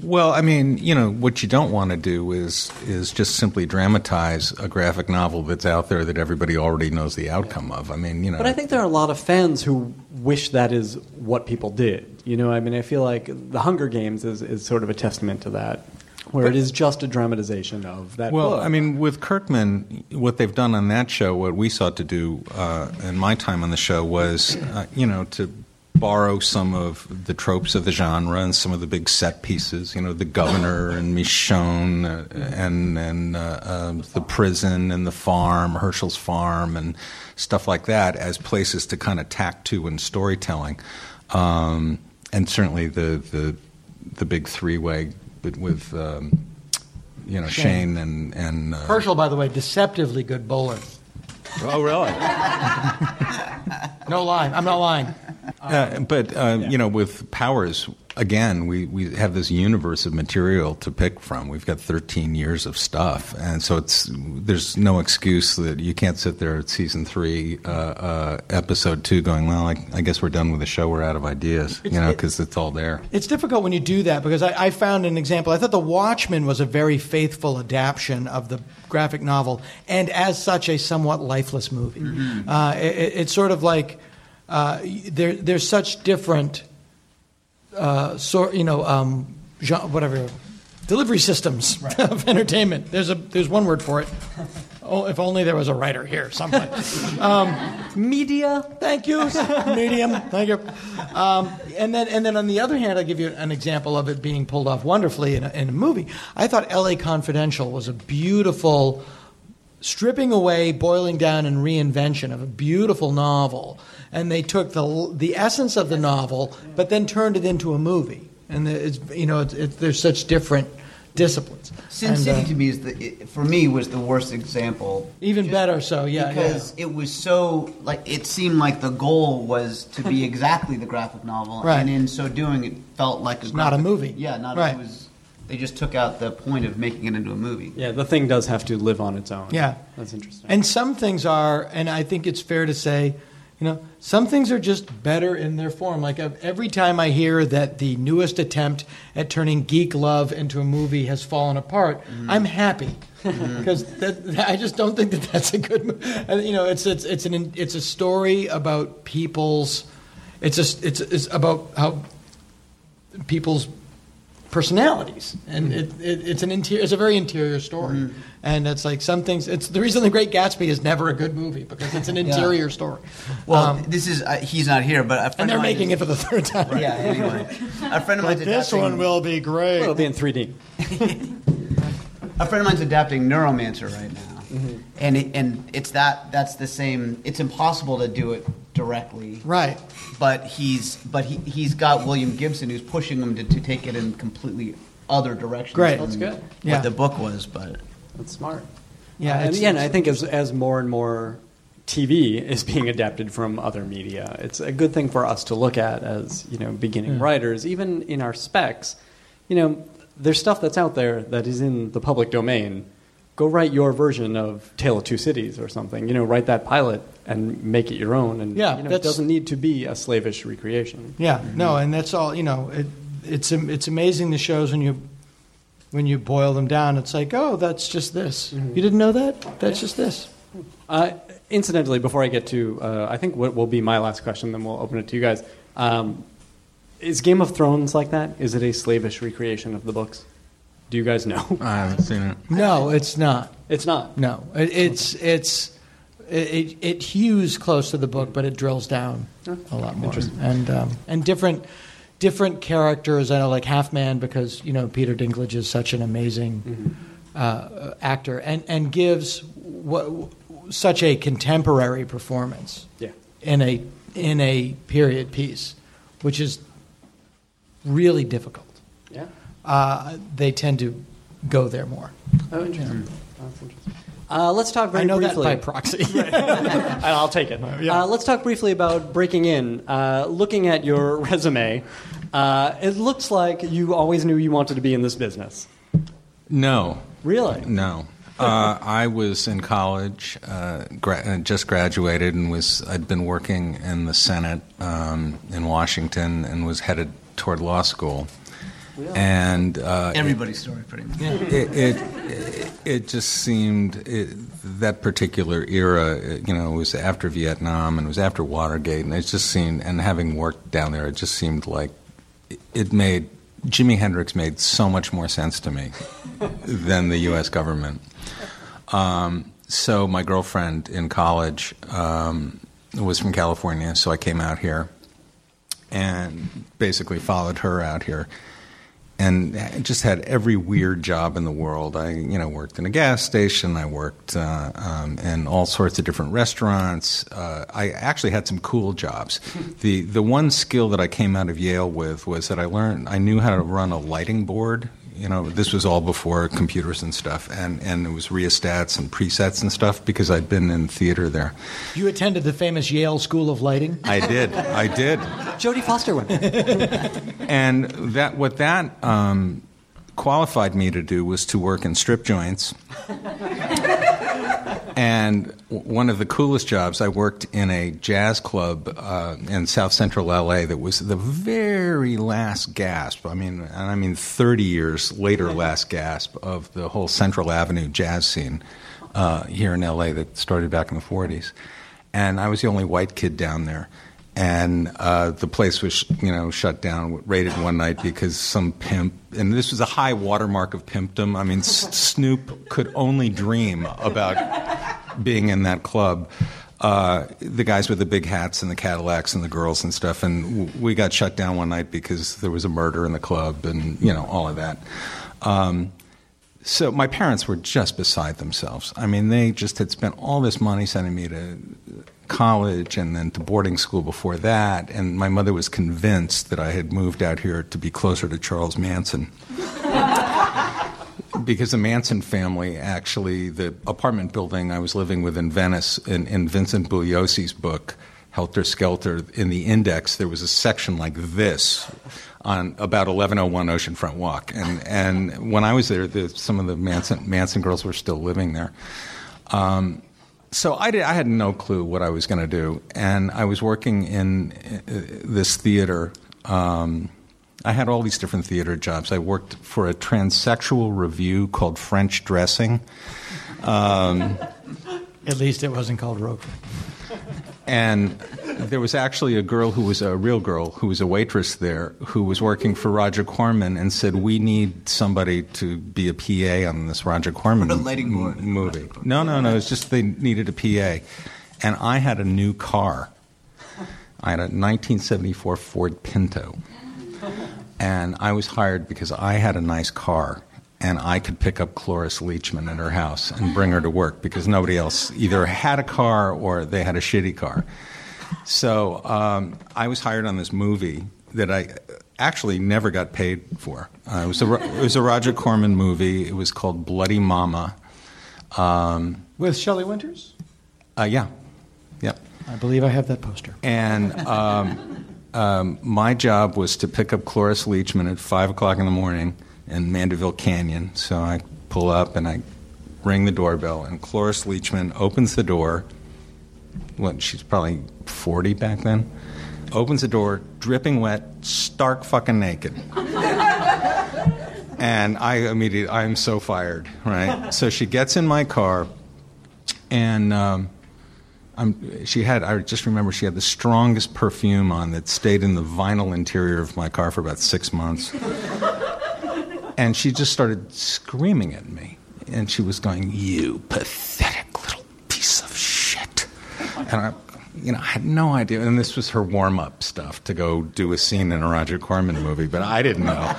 Well, I mean, you know, what you don't want to do is is just simply dramatize a graphic novel that's out there that everybody already knows the outcome of. I mean, you know, But I think there are a lot of fans who wish that is what people did. You know, I mean, I feel like The Hunger Games is, is sort of a testament to that, where it is just a dramatization of that Well, book. I mean, with Kirkman, what they've done on that show, what we sought to do uh, in my time on the show was, uh, you know, to borrow some of the tropes of the genre and some of the big set pieces, you know, the governor and Michonne uh, and and uh, um, the prison and the farm, Hershel's farm, and stuff like that as places to kind of tack to in storytelling, um, and certainly the the the big three way with. Um, you know, Shane. Shane, and and uh, Hershel, by the way, deceptively good bowler. Oh, really? No lie, I'm not lying. Uh, but uh, you know, with Powers, again, we, we have this universe of material to pick from. We've got 13 years of stuff, and so it's there's no excuse that you can't sit there at season three, uh, uh, episode two, going, well, I, I guess we're done with the show. We're out of ideas, you It's- know, it- because it's all there. It's difficult when you do that because I, I found an example. I thought The Watchmen was a very faithful adaptation of the graphic novel, and as such, a somewhat lifeless movie. Uh, it, it- it's sort of like uh, there, there's such different, uh, sort you know, um, genre, whatever delivery systems of entertainment. There's a there's one word for it. Oh, if only there was a writer here someplace. Um, media. Thank you, medium. Thank you. Um, and then, and then on the other hand, I'll give you an example of it being pulled off wonderfully in a, in a movie. I thought L.A. Confidential was a beautiful stripping away, boiling down, and reinvention of a beautiful novel. And they took the the essence of the novel, but then turned it into a movie. And it's you know it's, it's, there's such different disciplines. Sin And, City uh, to me is the it, for me was the worst example. Even better, so yeah, because it was so like it seemed like the goal was to be exactly the graphic novel, Right. and in so doing, it felt like a It's not a movie. Yeah, not Right. it was. They just took out the point of making it into a movie. Yeah, the thing does have to live on its own. Yeah. That's interesting. And some things are, and I think it's fair to say, you know, some things are just better in their form. Like every time I hear that the newest attempt at turning geek love into a movie has fallen apart, mm-hmm. I'm happy mm-hmm. because that, I just don't think that that's a good. You know, it's it's it's an it's a story about people's. It's a, it's it's about how people's personalities, and it, it, it's an interior, it's a very interior story, and it's like some things. It's the reason The Great Gatsby is never a good movie because it's an interior story. Well, Um, this is uh, he's not here, but a friend and they're of mine making is- it for the third time. Yeah, anyway, a friend of mine. this adapting- one will be great. It'll be in 3D. A friend of mine's adapting Neuromancer right now, Mm-hmm. and it, and it's that that's the same. It's impossible to do it directly, Right. but he's but he he's got William Gibson who's pushing him to, to take it in completely other directions. Great. That's good. What Yeah. the book was, but That's smart. Yeah, Uh, and again, I think as as more and more TV is being adapted from other media, it's a good thing for us to look at as you know beginning writers, even in our specs. You know, there's stuff that's out there that is in the public domain. Go write your version of Tale of Two Cities or something. You know, write that pilot and make it your own. And Yeah, you know, it doesn't need to be a slavish recreation. Yeah, no, and that's all. You know, it, it's it's amazing the shows when you when you boil them down. It's like, oh, that's just this. You didn't know that? That's just this. Uh, incidentally, before I get to, uh, I think what will be my last question, then we'll open it to you guys. Um, is Game of Thrones like that? Is it a slavish recreation of the books? Do you guys know? I haven't seen it. No, it's not. It's not. No, it, it's it's it, it, it hews close to the book, but it drills down a lot more. And um, and different different characters. I know, like Half Man, because you know Peter Dinklage is such an amazing uh, actor, and and gives what, such a contemporary performance Yeah. in a in a period piece, which is really difficult Yeah. Uh, they tend to go there more. Oh, interesting. That's interesting. Uh, let's talk very I know briefly. that by proxy. I'll take it. Uh, let's talk briefly about breaking in. Uh, looking at your resume, uh, it looks like you always knew you wanted to be in this business. No, Really? no. Uh, I was in college, uh, gra- uh, just graduated, and was I'd been working in the Senate um, in Washington, and was headed toward law school. And uh, Everybody's story, pretty much. it, it it just seemed it, that particular era, you know, it was after Vietnam and it was after Watergate, and it just seemed, and having worked down there, it just seemed like it- it made Jimi Hendrix made so much more sense to me than the U.S. government. Um, so my girlfriend in college um, was from California, so I came out here and basically followed her out here and just had every weird job in the world. I, you know, worked in a gas station. I worked uh, um, in all sorts of different restaurants. Uh, I actually had some cool jobs. the The one skill that I came out of Yale with was that I learned I knew how to run a lighting board. You know, this was all before computers and stuff, and, and it was rheostats and presets and stuff because I'd been in theater there. You attended the famous Yale School of Lighting. I did, I did. Jodie Foster went. and that what that um, qualified me to do was to work in strip joints. and one of the coolest jobs, I worked in a jazz club uh, in South Central LA that was the very last gasp. I mean, and I mean 30 years later, last gasp of the whole Central Avenue jazz scene uh, here in LA that started back in the 40s. And I was the only white kid down there and uh, the place was you know shut down, raided one night because some pimp, and this was a high watermark of pimpdom. I mean, S- Snoop could only dream about being in that club. Uh, the guys with the big hats and the Cadillacs and the girls and stuff, and w- we got shut down one night because there was a murder in the club, and you know all of that. Um, so my parents were just beside themselves. I mean, they just had spent all this money sending me to college and then to boarding school before that. And my mother was convinced that I had moved out here to be closer to Charles Manson. Because the Manson family actually, the apartment building I was living with in Venice, in, in Vincent Bugliosi's book, Helter Skelter, in the index, there was a section like this on about 1101 Oceanfront Walk. And, and when I was there, the, some of the Manson, Manson girls were still living there. Um, so I, did, I had no clue what I was going to do, and I was working in uh, this theater. Um, I had all these different theater jobs. I worked for a transsexual revue called French Dressing. Um, At least it wasn't called Roquefort. and there was actually a girl who was a real girl who was a waitress there who was working for Roger Corman and said, "We need somebody to be a PA on this Roger Corman a lighting m- movie." No, no, no. It's just they needed a PA, and I had a new car. I had a 1974 Ford Pinto, and I was hired because I had a nice car. And I could pick up Cloris Leachman at her house and bring her to work because nobody else either had a car or they had a shitty car. So um, I was hired on this movie that I actually never got paid for. Uh, it, was a, it was a Roger Corman movie. It was called Bloody Mama. Um, With Shelley Winters? uh, yeah, yep. I believe I have that poster. And um, um, my job was to pick up Cloris Leachman at 5 o'clock in the morning in Mandeville Canyon. So I pull up and I ring the doorbell, and Cloris Leachman opens the door. What, she's probably 40 back then? Opens the door, dripping wet, stark fucking naked. and I immediately, I'm so fired, right? So she gets in my car, and um, I'm, she had, I just remember she had the strongest perfume on that stayed in the vinyl interior of my car for about six months. and she just started screaming at me. And she was going, You pathetic little piece of shit. And I, you know, I had no idea. And this was her warm up stuff to go do a scene in a Roger Corman movie, but I didn't know.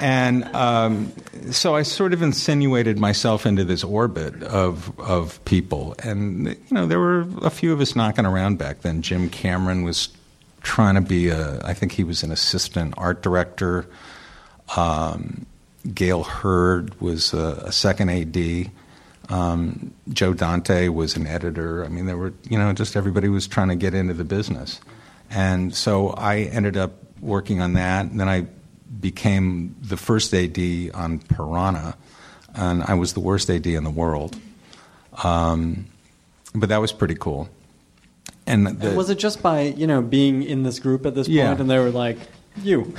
And um, so I sort of insinuated myself into this orbit of of people, and you know there were a few of us knocking around back then. Jim Cameron was trying to be a, I think he was an assistant art director. Um, Gale Hurd was a, a second AD. Um, Joe Dante was an editor. I mean, there were, you know, just everybody was trying to get into the business. And so I ended up working on that. And then I became the first AD on Piranha, and I was the worst AD in the world. Um, but that was pretty cool. And, the, And was it just by you know being in this group at this point, Yeah. and they were like, "You"?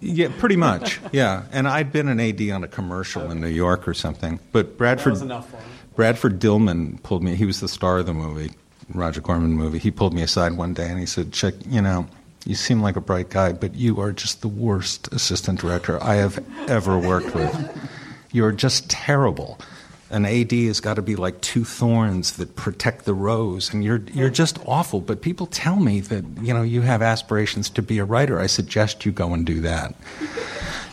Yeah, pretty much. Yeah, and I'd been an AD on a commercial in New York or something. But Bradford was enough for him. Bradford Dillman pulled me. He was the star of the movie, Roger Corman movie. He pulled me aside one day and he said, "Chic, you know, you seem like a bright guy, but you are just the worst assistant director I have ever worked with. You're just terrible." An AD has got to be like two thorns that protect the rose, and you're you're just awful. But people tell me that you know you have aspirations to be a writer. I suggest you go and do that.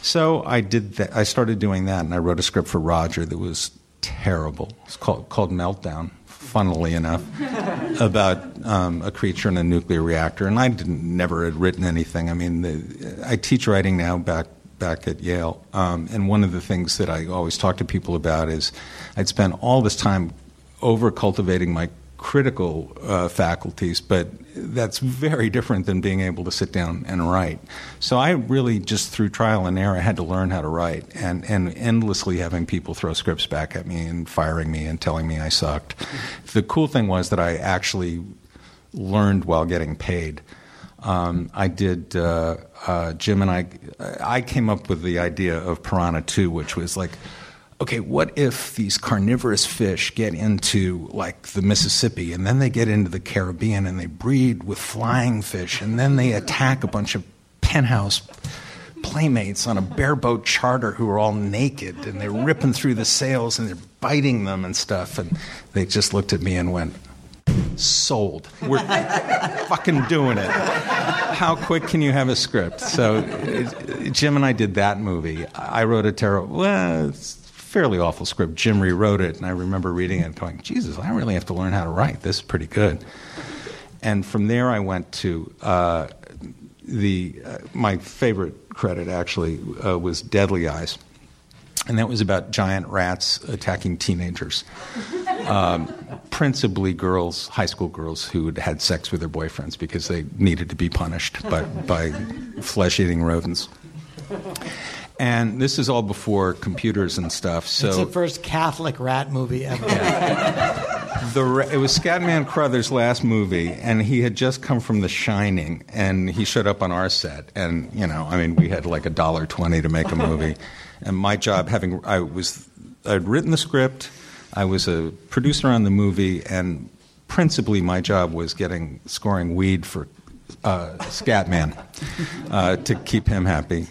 So I did that. I started doing that, and I wrote a script for Roger that was terrible. It's called called Meltdown. Funnily enough, about um, a creature in a nuclear reactor, and I didn't, never had written anything. I mean, the, I teach writing now back back at Yale, um, and one of the things that I always talk to people about is I'd spent all this time over cultivating my critical uh, faculties, but that's very different than being able to sit down and write. So I really just through trial and error had to learn how to write, and and endlessly having people throw scripts back at me and firing me and telling me I sucked. The cool thing was that I actually learned while getting paid. Um, I did. Uh, uh, Jim and I. I came up with the idea of Piranha 2, which was like, okay, what if these carnivorous fish get into like the Mississippi, and then they get into the Caribbean, and they breed with flying fish, and then they attack a bunch of penthouse playmates on a bareboat charter who are all naked, and they're ripping through the sails, and they're biting them and stuff, and they just looked at me and went. Sold. We're fucking doing it. How quick can you have a script? So, uh, Jim and I did that movie. I wrote a terrible, well, fairly awful script. Jim rewrote it, and I remember reading it and going, Jesus, I really have to learn how to write. This is pretty good. And from there, I went to uh, the uh, my favorite credit actually uh, was Deadly Eyes, and that was about giant rats attacking teenagers um, principally girls, high school girls who had had sex with their boyfriends because they needed to be punished by, by flesh eating rodents. And this is all before computers and stuff. So it's the first Catholic rat movie ever. the it was Scatman Crothers' last movie, and he had just come from The Shining, and he showed up on our set, and you know, I mean, we had like a dollar twenty to make a movie, and my job, having I was, I'd written the script, I was a producer on the movie, and principally my job was getting scoring weed for uh, Scatman uh, to keep him happy.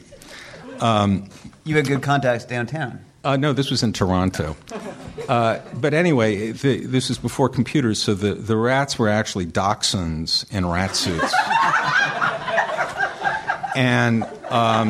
You had good contacts downtown. Uh, no, this was in Toronto. Uh, but anyway, the, this was before computers, so the, the rats were actually dachshunds in rat suits. and, um,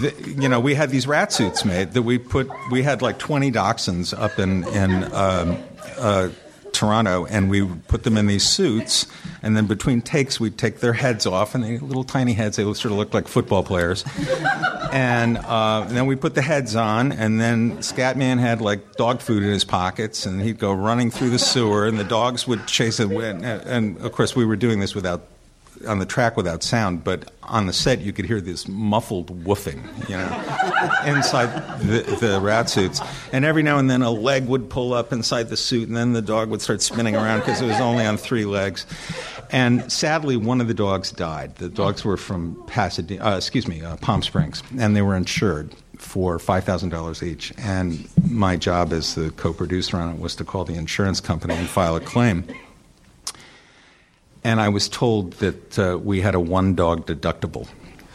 the, you know, we had these rat suits made that we put, we had like 20 dachshunds up in, in um, uh, Toronto, and we would put them in these suits, and then between takes, we'd take their heads off, and they little tiny heads, they sort of looked like football players and, uh, and then we put the heads on, and then Scatman had like dog food in his pockets, and he'd go running through the sewer, and the dogs would chase him. And, and of course, we were doing this without on the track without sound, but on the set you could hear this muffled woofing, you know, inside the, the rat suits. And every now and then a leg would pull up inside the suit, and then the dog would start spinning around because it was only on three legs. And sadly, one of the dogs died. The dogs were from Pasadena, uh, excuse me, uh, Palm Springs, and they were insured for five thousand dollars each. And my job as the co-producer on it was to call the insurance company and file a claim. And I was told that uh, we had a one dog deductible.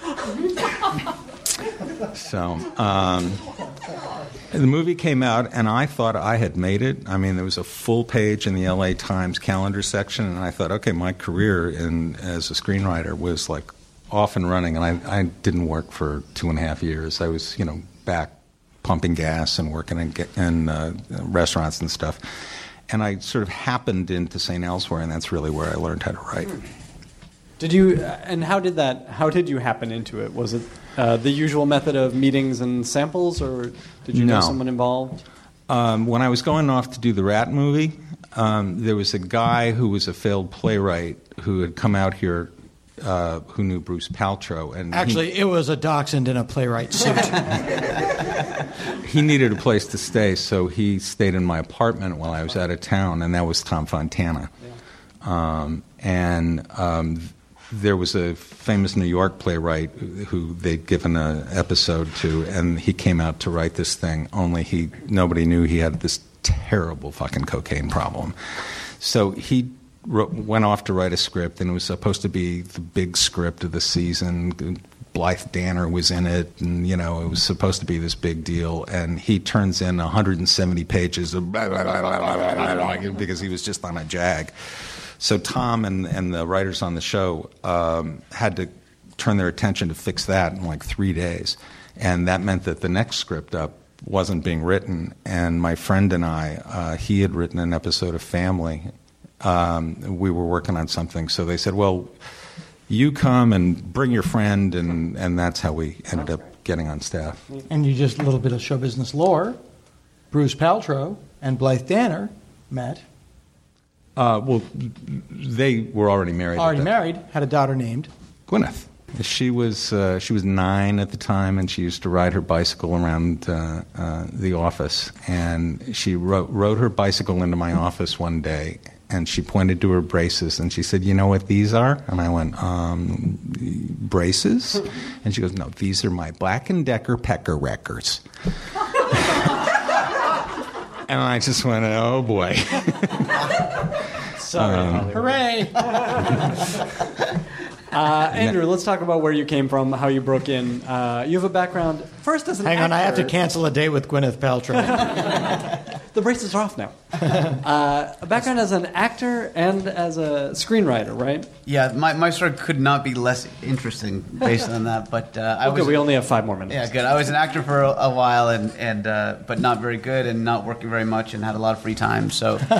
so um, the movie came out, and I thought I had made it. I mean, there was a full page in the LA Times calendar section, and I thought, okay, my career in, as a screenwriter was like off and running, and I, I didn't work for two and a half years. I was, you know, back pumping gas and working in, in uh, restaurants and stuff. And I sort of happened into St. Elsewhere, and that's really where I learned how to write. Did you? And how did that? How did you happen into it? Was it uh, the usual method of meetings and samples, or did you know someone involved? Um, when I was going off to do the Rat movie, um, there was a guy who was a failed playwright who had come out here uh, who knew Bruce Paltrow. And he- Actually, it was a dachshund in a playwright suit. he needed a place to stay, so he stayed in my apartment while I was out of town, and that was Tom Fontana. Um, and um, there was a famous New York playwright who they'd given an episode to, and he came out to write this thing. Only he nobody knew he had this terrible fucking cocaine problem. So he wrote, went off to write a script, and it was supposed to be the big script of the season. Blythe Danner was in it, and you know it was supposed to be this big deal. And he turns in 170 pages of blah, blah, blah, because he was just on a jag. So Tom and, and the writers on the show um, had to turn their attention to fix that in like three days, and that meant that the next script up wasn't being written. And my friend and I, uh, he had written an episode of Family. Um, we were working on something, so they said, "Well, you come and bring your friend," and and that's how we ended up getting on staff. and you just a little bit of show business lore. Bruce Paltrow and Blythe Danner met, Uh, well, they were already married. at already married, had a daughter named. Gwyneth. She was uh, she was nine at the time, and she used to ride her bicycle around uh, uh, the office. And she ro- rode her bicycle into my office one day, and she pointed to her braces, and she said, "You know what these are?" And I went, um, "Braces?" And she goes, "No, these are my Black and Decker Pecker Wreckers." and I just went, "Oh boy." Sorry, Hollywood. Hooray! Uh, Andrew, let's talk about where you came from, how you broke in. Uh, you have a background first as an Hang on, I have to cancel a date with Gwyneth Paltrow. The braces are off now. uh, a background as an actor and as a screenwriter, right? Yeah, my, my story could not be less interesting based on that. But uh, I Okay, was we only have five more minutes. yeah good. I was an actor for a, a while, and and uh, but not very good, and not working very much, and had a lot of free time. So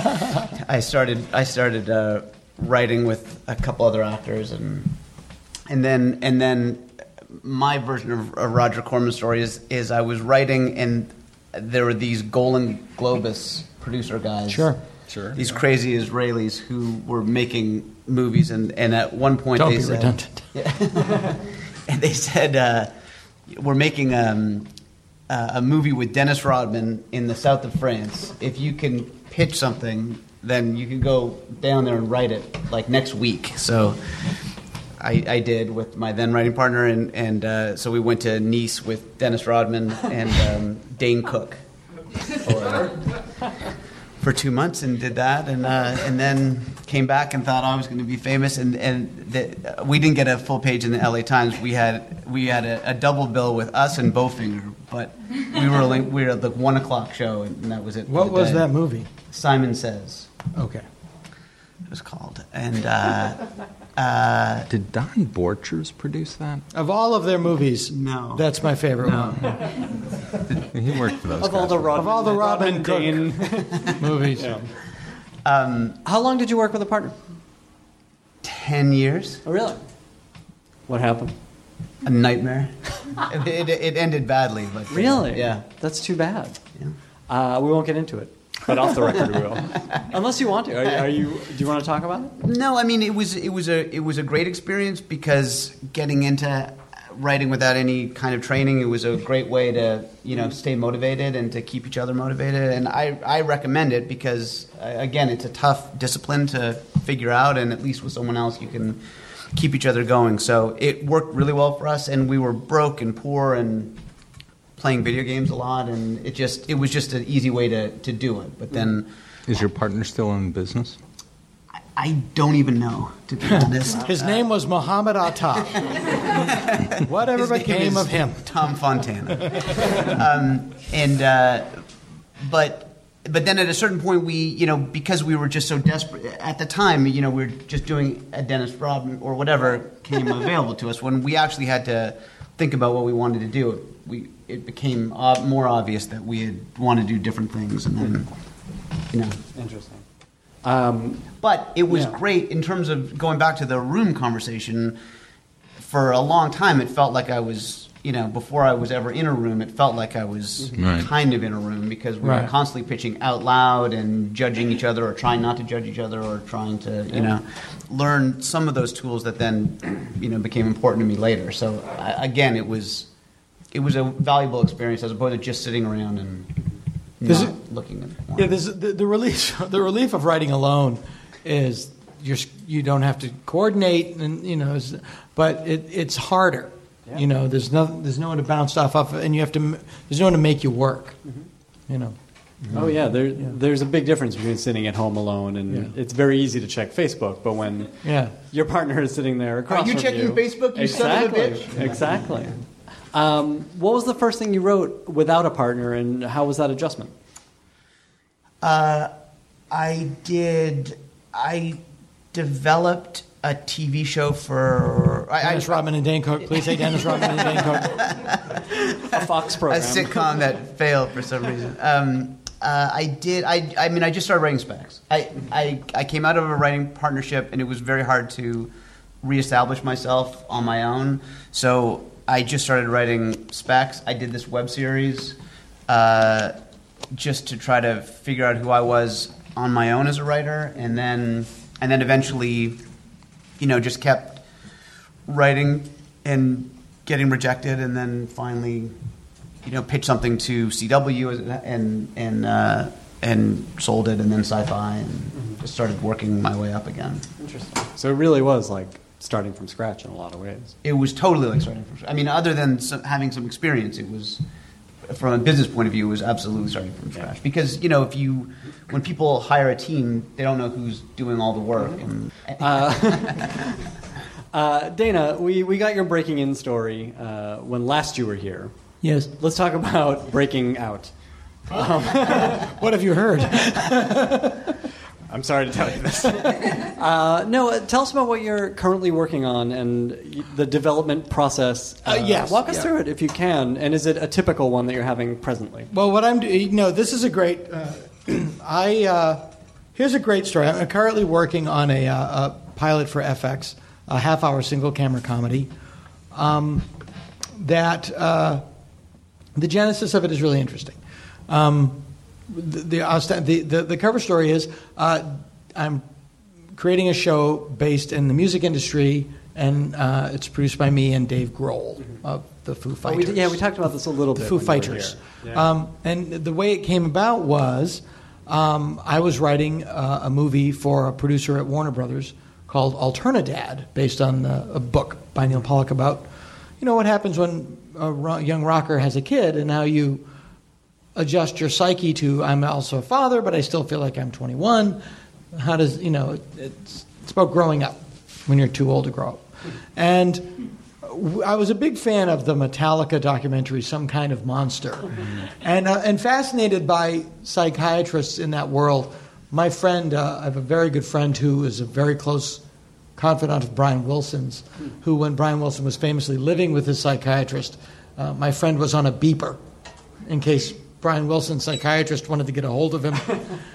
I started I started uh, writing with a couple other actors, and and then and then my version of a Roger Corman's story is is I was writing, and there were these Golan Globus producer guys. Sure. Sure. These crazy Israelis who were making movies, and, and at one point Don't they be said, redundant. and they said uh, we're making um, uh, a movie with Dennis Rodman in the south of France. If you can pitch something, then you can go down there and write it like next week. So I, I did with my then writing partner, and and uh, so we went to Nice with Dennis Rodman and um, Dane Cook. For, for two months and did that, and uh, and then came back and thought I was going to be famous, and and the, we didn't get a full page in the L.A. Times. We had we had a, a double bill with us and Bowfinger, but we were like, we were at the one o'clock show, and that was it. what was day. that movie? Simon Sez Okay. it was called, and uh, uh, Did Don Borchers produce that? Of all of their movies, No. that's my favorite No. one. He worked for those Of all the Robin, Of all the Robin Cook Dane. movies. um, How long did you work with a partner? ten years, Oh, really? What happened? a nightmare. it, it, it ended badly, but Really? yeah. That's too bad. Yeah. Uh, we won't get into it, but off the record we will. Unless you want to. Are, are you? Do you want to talk about it? No, I mean it was it was a it was a great experience because getting into writing without any kind of training, it was a great way to you know stay motivated and to keep each other motivated. And I I recommend it because uh, again, it's a tough discipline to figure out, and at least with someone else, you can keep each other going. So it worked really well for us, and we were broke and poor and playing video games a lot, and it just it was just an easy way to to do it. But then. Is your partner still in business? I don't even know, to be honest. His name was Muhammad Atta. Whatever His name became is of him? Tom Fontana. um, and uh, but but then at a certain point, we you know because we were just so desperate at the time, you know, we were just doing a Dennis Rodman or whatever came available to us. When we actually had to think about what we wanted to do, we it became ob- more obvious that we had want to do different things, and then you know. Interesting. Um, But it was Yeah. great in terms of going back to the room conversation. For a long time, it felt like I was, you know, before I was ever in a room, it felt like I was Right. kind of in a room because we Right. were constantly pitching out loud and judging each other or trying not to judge each other or trying to, you know, learn some of those tools that then, you know, became important to me later. So I, again, it was, it was a valuable experience as opposed to just sitting around and Does not it- looking at. Yeah, there's, the, the relief the relief of writing alone is you're, you don't have to coordinate, and you know, but it, it's harder. You know, there's no there's no one to bounce stuff off, of, and you have to there's no one to make you work. Mm-hmm. You know, Oh yeah, there, there's a big difference between sitting at home alone and Yeah. it's very easy to check Facebook, but when yeah. your partner is sitting there across you from checking you, Facebook, you son of a exactly, bitch? Exactly. Um, what was the first thing you wrote without a partner, and how was that adjustment? Uh, I did. I developed a TV show for I, I, Dennis Rodman and Dane Cook. Please say Dennis Rodman and Dane Cook. A Fox program, a sitcom that failed for some reason. Um, uh, I did. I, I mean, I just started writing specs. I, I, I came out of a writing partnership, and it was very hard to reestablish myself on my own. So I just started writing specs. I did this web series uh, just to try to figure out who I was on my own as a writer, and then and then eventually, you know, just kept writing and getting rejected, and then finally, you know, pitched something to CW and and uh, and sold it, and then Sci-Fi, and just started working my way up again. Interesting. So it really was like starting from scratch in a lot of ways. It was totally like starting from. Scratch. I mean, other than some, having some experience, it was. From a business point of view, it was absolutely starting from scratch because you know if you when people hire a team, they don't know who's doing all the work. And, Uh, Dana, we, we got your breaking in story uh, when last you were here. Yes. Let's talk about breaking out. What have you heard? I'm sorry to tell you this. uh, no, uh, tell us about what you're currently working on and y- the development process. Uh, yes, Walk us yeah. through it if you can. And is it a typical one that you're having presently? Well, what I'm doing, no, this is a great. Uh, I uh, here's a great story. I'm currently working on a, uh, a pilot for FX, a half-hour single-camera comedy. Um, that uh, the genesis of it is really interesting. Um, the, the, the, the the cover story is uh, I'm creating a show based in the music industry, and uh, it's produced by me and Dave Grohl of the Foo Oh, Fighters. we, yeah, we talked about this a little The bit. Foo when you were Fighters. Yeah. Um, and the way it came about was um, I was writing uh, a movie for a producer at Warner Brothers called Alternadad, based on uh, a book by Neal Pollack about, you know, what happens when a ro- young rocker has a kid and how you adjust your psyche to I'm also a father, but I still feel like I'm 21. How does you know? It's it's about growing up when you're too old to grow up. And I was a big fan of the Metallica documentary, Some Kind of Monster, and uh, and fascinated by psychiatrists in that world. My friend, uh, I have a very good friend who is a very close confidant of Brian Wilson's, who, when Brian Wilson was famously living with his psychiatrist, uh, my friend was on a beeper in case Brian Wilson, psychiatrist wanted to get a hold of him.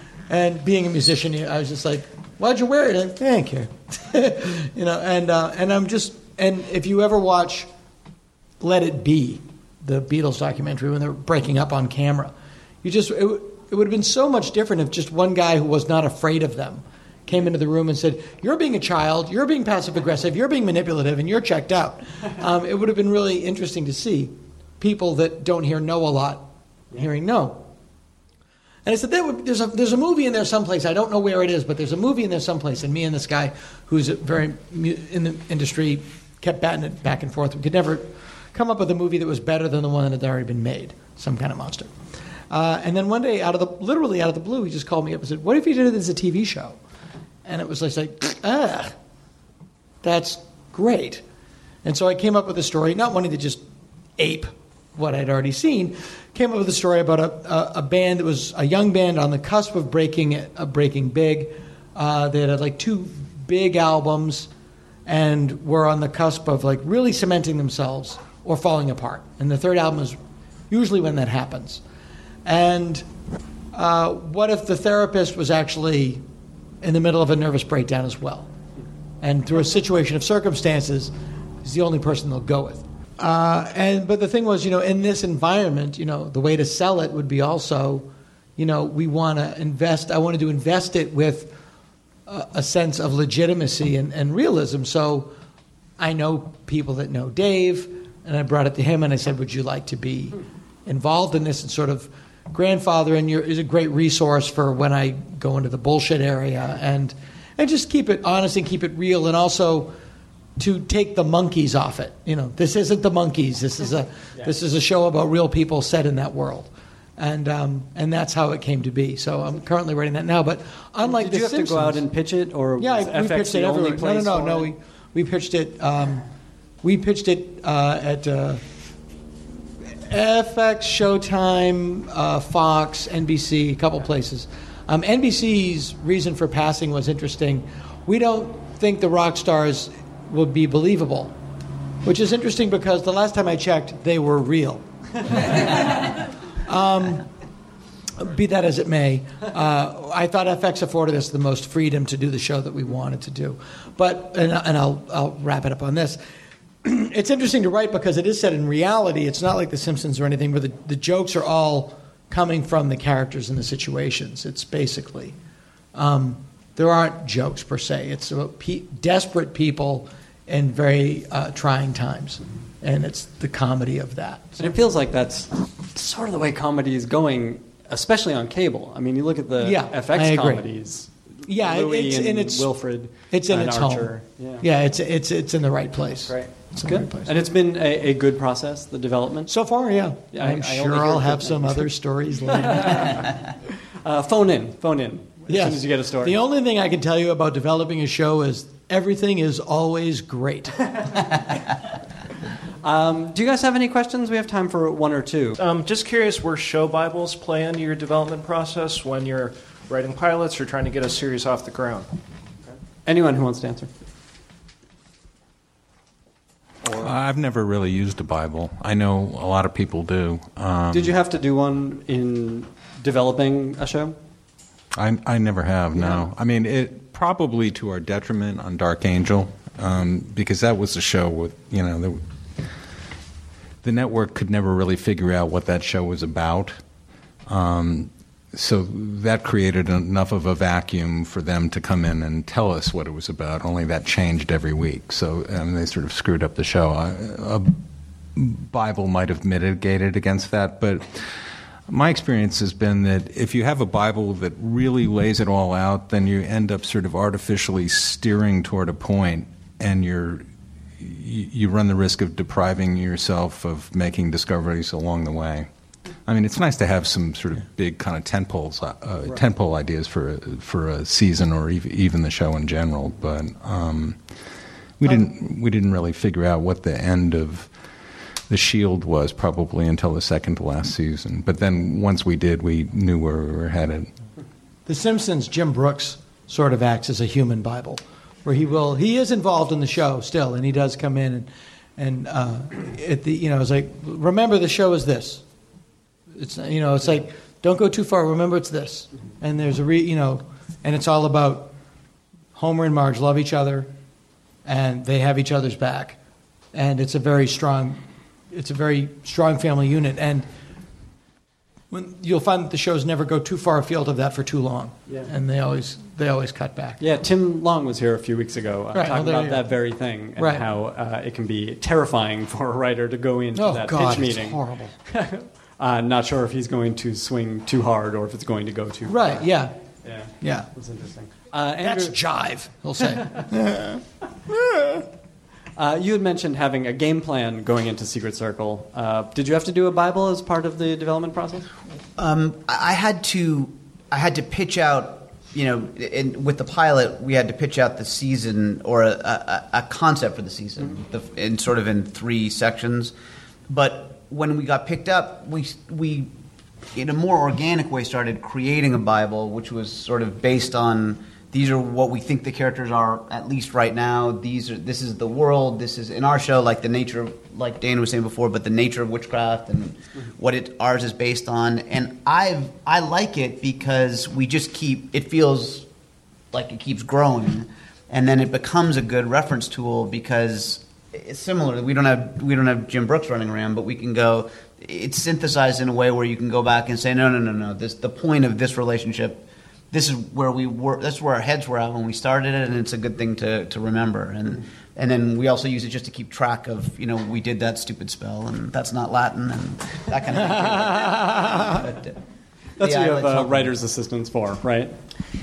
and being a musician, I was just like, "Why'd you wear it?" Thank you. you know, and uh, and I'm just and if you ever watch Let It Be, the Beatles documentary when they're breaking up on camera, you just it, it would have been so much different if just one guy who was not afraid of them came into the room and said, "You're being a child, you're being passive aggressive, you're being manipulative, and you're checked out." Um, it would have been really interesting to see people that don't hear no a lot hearing no. And I said, there would, there's, a, there's a movie in there someplace. I don't know where it is, but there's a movie in there someplace. And me and this guy who's very in the industry kept batting it back and forth. We could never come up with a movie that was better than the one that had already been made, some kind of monster. Uh, and then one day, out of the literally out of the blue, he just called me up and said, "What if you did it as a TV show?" And it was like, like ah, that's great. And so I came up with a story, not wanting to just ape what I'd already seen. Came up with a story about a, a, a band that was a young band on the cusp of breaking uh, breaking big. Uh, they had like two big albums, and were on the cusp of like really cementing themselves or falling apart. And the third album is usually when that happens. And uh, what if the therapist was actually in the middle of a nervous breakdown as well. And through a situation of circumstances, he's the only person they'll go with. Uh, and but the thing was, you know, in this environment, you know, the way to sell it would be also, you know, we want to invest. I wanted to invest it with a, a sense of legitimacy and, and realism. So I know people that know Dave, and I brought it to him, and I said, "Would you like to be involved in this?" And sort of grandfather, and you're is a great resource for when I go into the bullshit area, and and just keep it honest and keep it real, and also to take the Monkees off it. You know, this isn't the Monkees. This is a this is a show about real people set in that world. And um, and that's how it came to be. So I'm currently writing that now. But unlike Did the you have Simpsons, to go out and pitch it, or yeah, we pitched it only everywhere. No, no, no, no. We we pitched it. Um, we pitched it uh, at uh, FX, Showtime, uh, Fox, NBC, a couple places. Um, NBC's reason for passing was interesting. We don't think the rock stars would be believable, which is interesting because the last time I checked, they were real. um, be that as it may, uh, I thought FX afforded us the most freedom to do the show that we wanted to do. But, and, and I'll, I'll wrap it up on this. it's interesting to write because it is set in reality. It's not like The Simpsons or anything where the, the jokes are all coming from the characters and the situations. It's basically, um, there aren't jokes per se. It's about pe- desperate people in very uh, trying times. And it's the comedy of that. And it feels like that's sort of the way comedy is going, especially on cable. I mean, you look at the Yeah, FX I comedies. Yeah, Louie it's and in its Wilfred. It's in its Archer. home. Yeah. it's it's it's in the right place. Great. It's the right Good. place. And it's been a, a good process, the development. So far, yeah. Yeah, I- I'm I sure hear I'll have some other stories later. Uh, phone in, phone in. As Yes. soon as you get a story. The only thing I can tell you about developing a show is everything is always great. Um, do you guys have any questions? We have time for one or two. Um, just curious where show Bibles play into your development process when you're writing pilots or trying to get a series off the ground. Anyone who wants to answer? I've never really used a Bible. I know a lot of people do. Um, Did you have to do one in developing a show? I, I never have. No, I mean it probably to our detriment on Dark Angel um, because that was a show with you know the, the network could never really figure out what that show was about. Um, so that created enough of a vacuum for them to come in and tell us what it was about. Only that changed every week, so um, they sort of screwed up the show. A, a Bible might have mitigated against that, but my experience has been that if you have a Bible that really lays it all out, then you end up sort of artificially steering toward a point, and you're you you run the risk of depriving yourself of making discoveries along the way. I mean, it's nice to have some sort of big kind of tentpoles, uh, uh, tentpole ideas for a, for a season or even the show in general, but um, we didn't we didn't really figure out what the end of the Shield was probably until the second to last season. But then once we did, we knew where we were headed. The Simpsons, Jim Brooks sort of acts as a human Bible, where he will he is involved in the show still, and he does come in and and uh, at the you know it's like remember the show is this. It's you know it's like don't go too far. Remember it's this, and there's a re you know, and it's all about Homer and Marge love each other, and they have each other's back, and it's a very strong, it's a very strong family unit, and when you'll find that the shows never go too far afield of that for too long, Yeah. and they always they always cut back. Yeah, Tim Long was here a few weeks ago uh, Right, talking well, about that very thing and Right. how uh, it can be terrifying for a writer to go into Oh that God, pitch it's meeting. horrible. uh, not sure if he's going to swing too hard or if it's going to go too Right? far. Yeah, Yeah. yeah. That's interesting. Uh, Andrew, That's jive. He'll say. uh, you had mentioned having a game plan going into Secret Circle. Uh, did you have to do a Bible as part of the development process? Um, I had to, I had to pitch out. You know, in, with the pilot, we had to pitch out the season or a, a, a concept for the season, the, in sort of in three sections. But when we got picked up, we we, in a more organic way, started creating a Bible, which was sort of based on these are what we think the characters are at least right now. These are this is the world. This is in our show like the nature of like Dana was saying before, but the nature of witchcraft and what it ours is based on. And I've I like it because we just keep it feels like it keeps growing, and then it becomes a good reference tool because it's similar. We don't have we don't have Jim Brooks running around, but we can go. It's synthesized in a way where you can go back and say, no, no, no, no. This the point of this relationship. This is where we were. That's where our heads were at when we started it, and it's a good thing to, to remember. And and then we also use it just to keep track of, you know, we did that stupid spell, and that's not Latin, and that kind of thing. But, uh, That's what you have like uh, writer's assistants for, right?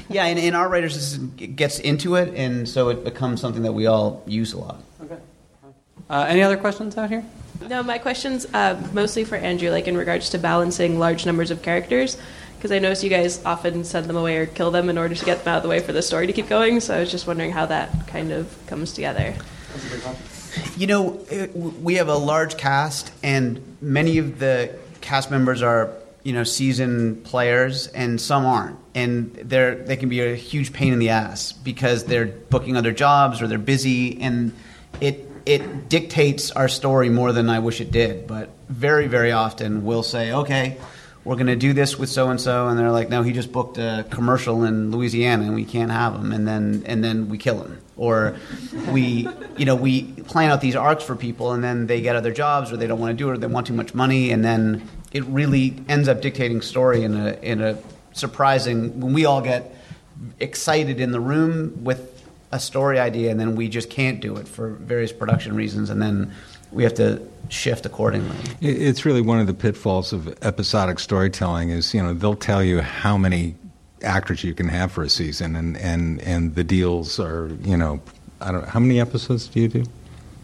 Yeah, and, and our writers assistant gets into it, and so it becomes something that we all use a lot. Okay. Uh, any other questions out here? No, my question's uh, mostly for Andrew, like in regards to balancing large numbers of characters, because I notice you guys often send them away or kill them in order to get them out of the way for the story to keep going. So I was just wondering how that kind of comes together. You know, eh, it, we have a large cast, and many of the cast members are, you know, seasoned players, and some aren't. And they're they can be a huge pain in the ass because they're booking other jobs or they're busy, and it it dictates our story more than I wish it did. But very very often we'll say, okay. We're going to do this with so and so, and they're like, "No, he just booked a commercial in Louisiana, and we can't have him." And then, and then we kill him, or we, you know, we plan out these arcs for people, and then they get other jobs, or they don't want to do it, or they want too much money, and then it really ends up dictating story in a in a surprising. When we all get excited in the room with a story idea, and then we just can't do it for various production reasons, and then we have to shift accordingly. It's really one of the pitfalls of episodic storytelling is, you know, they'll tell you how many actors you can have for a season and, and, and the deals are, you know, I don't how many episodes do you do?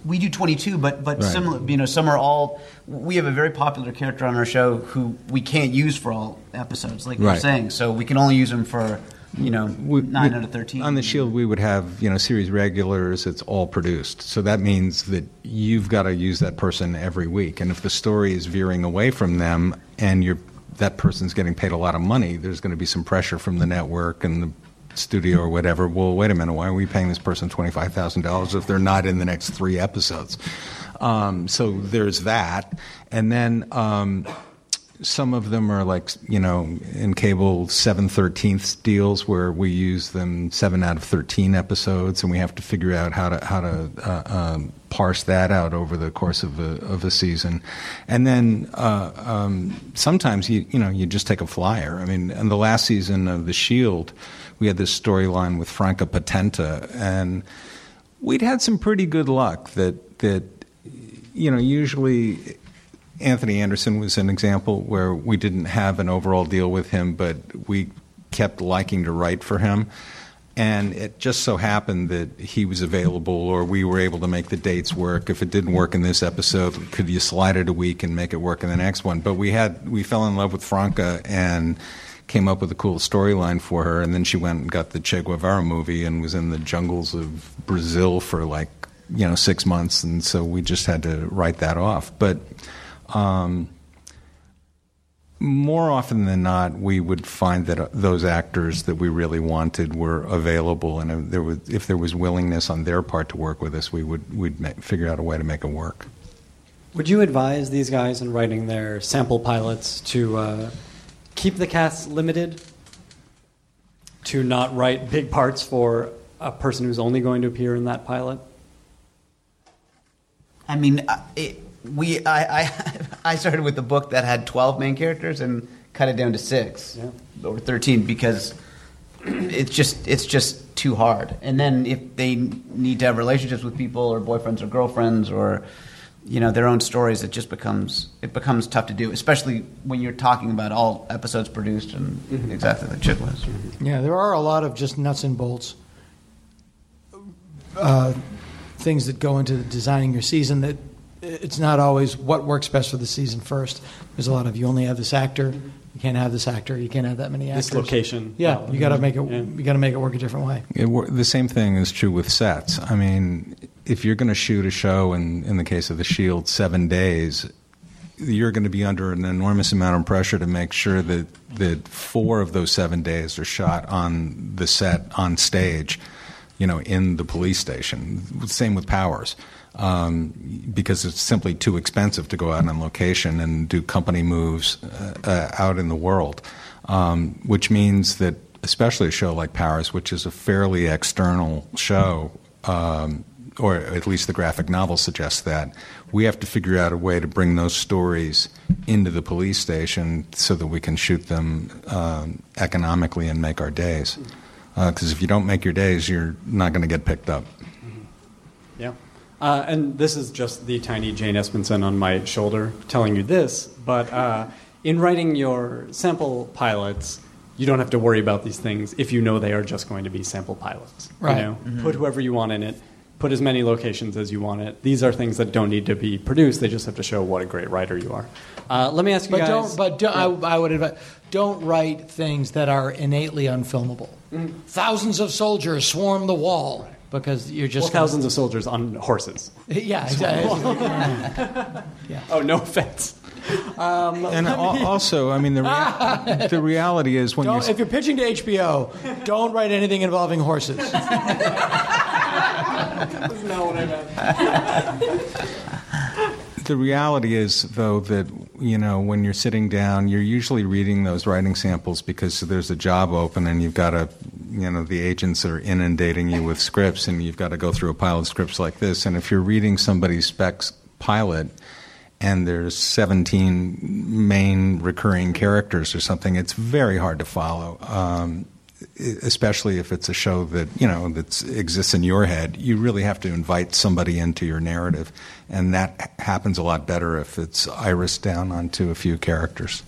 We do 22, but but Right. similar. You know, some are all. We have a very popular character on our show who we can't use for all episodes, like you're saying. So we can only use him for, you know, We- nine we- out of 13. On the Shield, we would have you know series regulars. It's all produced, so that means that you've got to use that person every week. And if the story is veering away from them, and you're that person's getting paid a lot of money, there's going to be some pressure from the network and the studio or whatever. Well, wait a minute, why are we paying this person twenty five thousand dollars if they're not in the next three episodes? Um, so there's that, and then. Um, some of them are like you know in cable 7 13th deals where we use them 7 out of 13 episodes and we have to figure out how to how to uh, um, parse that out over the course of a, of a season. And then uh, um, sometimes you you know you just take a flyer. I mean in the last season of The Shield we had this storyline with Franka Potente and we'd had some pretty good luck that that you know usually Anthony Anderson was an example where we didn't have an overall deal with him, but we kept liking to write for him. And it just so happened that he was available, or we were able to make the dates work. If it didn't work in this episode, could you slide it a week and make it work in the next one? But we had we fell in love with Franka and came up with a cool storyline for her. And then she went and got the Che Guevara movie and was in the jungles of Brazil for like you know six months. And so we just had to write that off. But um, more often than not, we would find that uh, those actors that we really wanted were available, and if there was, if there was willingness on their part to work with us, we would we'd ma- figure out a way to make it work. Would you advise these guys in writing their sample pilots to uh, keep the cast limited, to not write big parts for a person who's only going to appear in that pilot? I mean, uh, it, we I, I I started with a book that had 12 main characters and cut it down to six Yeah. or 13 because it's just it's just too hard. And then if they need to have relationships with people or boyfriends or girlfriends or you know their own stories, it just becomes it becomes tough to do, especially when you're talking about all episodes produced and exactly like Chip was. Yeah, there are a lot of just nuts and bolts uh, things that go into designing your season. That it's not always what works best for the season first. There's a lot of you only have this actor, you can't have this actor, you can't have that many actors. This location. Yeah, you got to make it. yeah. You got to make it work a different way. It, the same thing is true with sets. I mean, if you're going to shoot a show, in in the case of The Shield, seven days, you're going to be under an enormous amount of pressure to make sure that that four of those seven days are shot on the set on stage, you know, in the police station. Same with Powers. Um, because it's simply too expensive to go out on location and do company moves uh, uh, out in the world, um, which means that especially a show like Powers, which is a fairly external show, um, or at least the graphic novel suggests that, we have to figure out a way to bring those stories into the police station so that we can shoot them um, economically and make our days. Because if you don't make your days, you're not going to get picked up. Yeah. Uh, and this is just the tiny Jane Espenson on my shoulder telling you this, but uh, in writing your sample pilots, you don't have to worry about these things if you know they are just going to be sample pilots. Right. You know, put whoever you want in it, put as many locations as you want it. These are things that don't need to be produced. They just have to show what a great writer you are. Uh, let me ask you But guys. don't. But do, I, I would advise. Don't write things that are innately unfilmable. Mm-hmm. Thousands of soldiers swarm the wall because you're just well, thousands of soldiers on horses. Yeah, exactly. Oh, no offense. Um, And al- also, I mean, the, rea- the reality is when Don't, you if you're pitching to HBO, don't write anything involving horses. The reality is, though, that you know when you're sitting down, you're usually reading those writing samples because there's a job open, and you've got to, you know, the agents are inundating you with scripts, and you've got to go through a pile of scripts like this. And if you're reading somebody's specs pilot, and there's 17 main recurring characters or something, it's very hard to follow. Um, especially if it's a show that you know that exists in your head, you really have to invite somebody into your narrative, and that happens a lot better if it's iris down onto a few characters.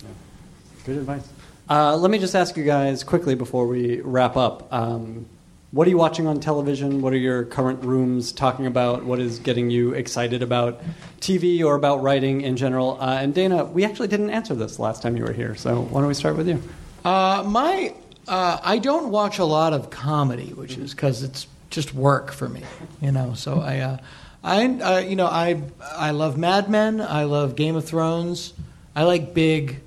Good advice. Uh, let me just ask you guys quickly before we wrap up. Um, what are you watching on television? What are your current rooms talking about? What is getting you excited about TV or about writing in general? Uh, and Dana, we actually didn't answer this last time you were here, so why don't we start with you? Uh, my, uh, I don't watch a lot of comedy, which is because it's just work for me, you know. So I, uh, I, uh, you know, I, I love Mad Men. I love Game of Thrones. I like big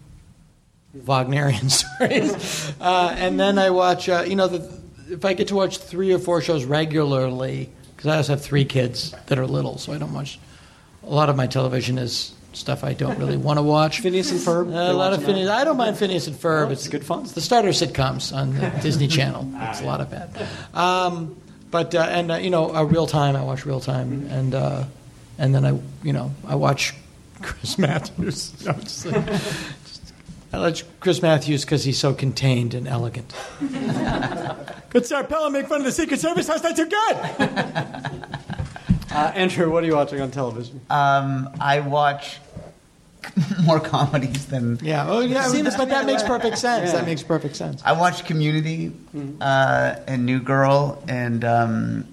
Wagnerian stories, uh, and then I watch, uh, you know, the, if I get to watch three or four shows regularly, because I also have three kids that are little, so I don't watch. A lot of my television is stuff I don't really want to watch. Phineas and Ferb? Uh, a lot of watching that? Phineas. I don't mind Phineas and Ferb. Oh, it's good fun. It's the starter sitcoms on the Disney Channel. It's a lot of bad. Um, but uh, and uh, you know, uh, real time. I watch real time, and uh, and then I you know I watch Chris Matthews. No, just, just- I like Chris Matthews because he's so contained and elegant. Could Sarah Palin make fun of the Secret Service? How's that too good? Uh, Andrew, what are you watching on television? Um, I watch more comedies than Yeah, oh yeah, Seems but that makes perfect sense. Yeah. That makes perfect sense. I watch Community uh, and New Girl and um,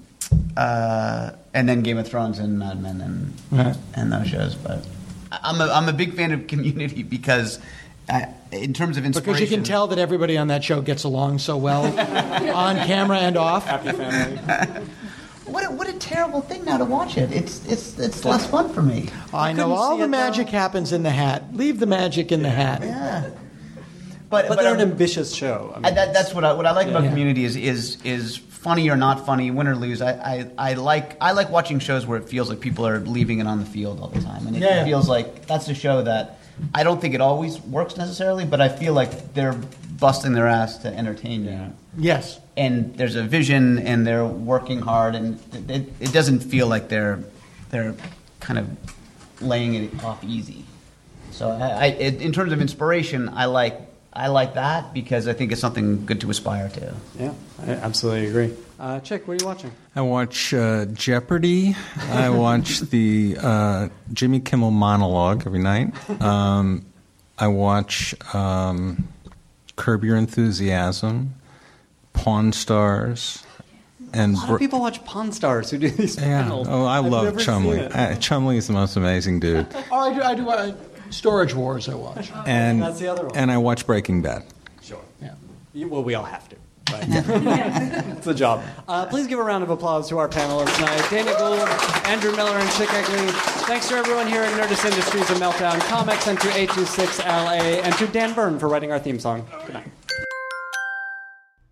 uh, and then Game of Thrones and Mad Men and Right. and those shows. But I'm a, I'm a big fan of Community because uh, in terms of inspiration, Because you can tell that everybody on that show gets along so well, on camera and off. Happy family. What a, what a terrible thing now to watch it. It's it's it's less fun for me. I know all the magic though. happens in the hat. Leave the magic in the hat. Yeah. But, But they're an I'm- ambitious show. I mean, I, that, that's what I, what I like about Yeah. Community is is is funny or not funny, win or lose. I, I, I like I like watching shows where it feels like people are leaving it on the field all the time, and it Yeah, yeah. feels like that's a show that I don't think it always works necessarily, but I feel like they're busting their ass to entertain you. Yes. And there's a vision, and they're working hard, and it, it, it doesn't feel like they're they're kind of laying it off easy. So I, I in terms of inspiration, I like I like that because I think it's something good to aspire to. yeah, I absolutely agree. Uh, Chic, what are you watching? I watch uh, Jeopardy. I watch the uh, Jimmy Kimmel monologue every night. Um, I watch um, Curb Your Enthusiasm, Pawn Stars, and A lot of people watch Pawn Stars who do these yeah. panels. Oh, I I've love Chumlee. seen. Uh, Chumlee is the most amazing dude. Oh, I do. I do. Uh, Storage Wars. I watch. And That's the other one. and I watch Breaking Bad. Sure. Yeah. You- Well, we all have to. But it's a job. Uh, please give a round of applause to our panelists tonight Dana Gould, Andrew Miller, and Chic Eglee. Thanks to everyone here at Nerdist Industries and Meltdown Comics, and to 826LA, and to Dan Byrne for writing our theme song. Good night.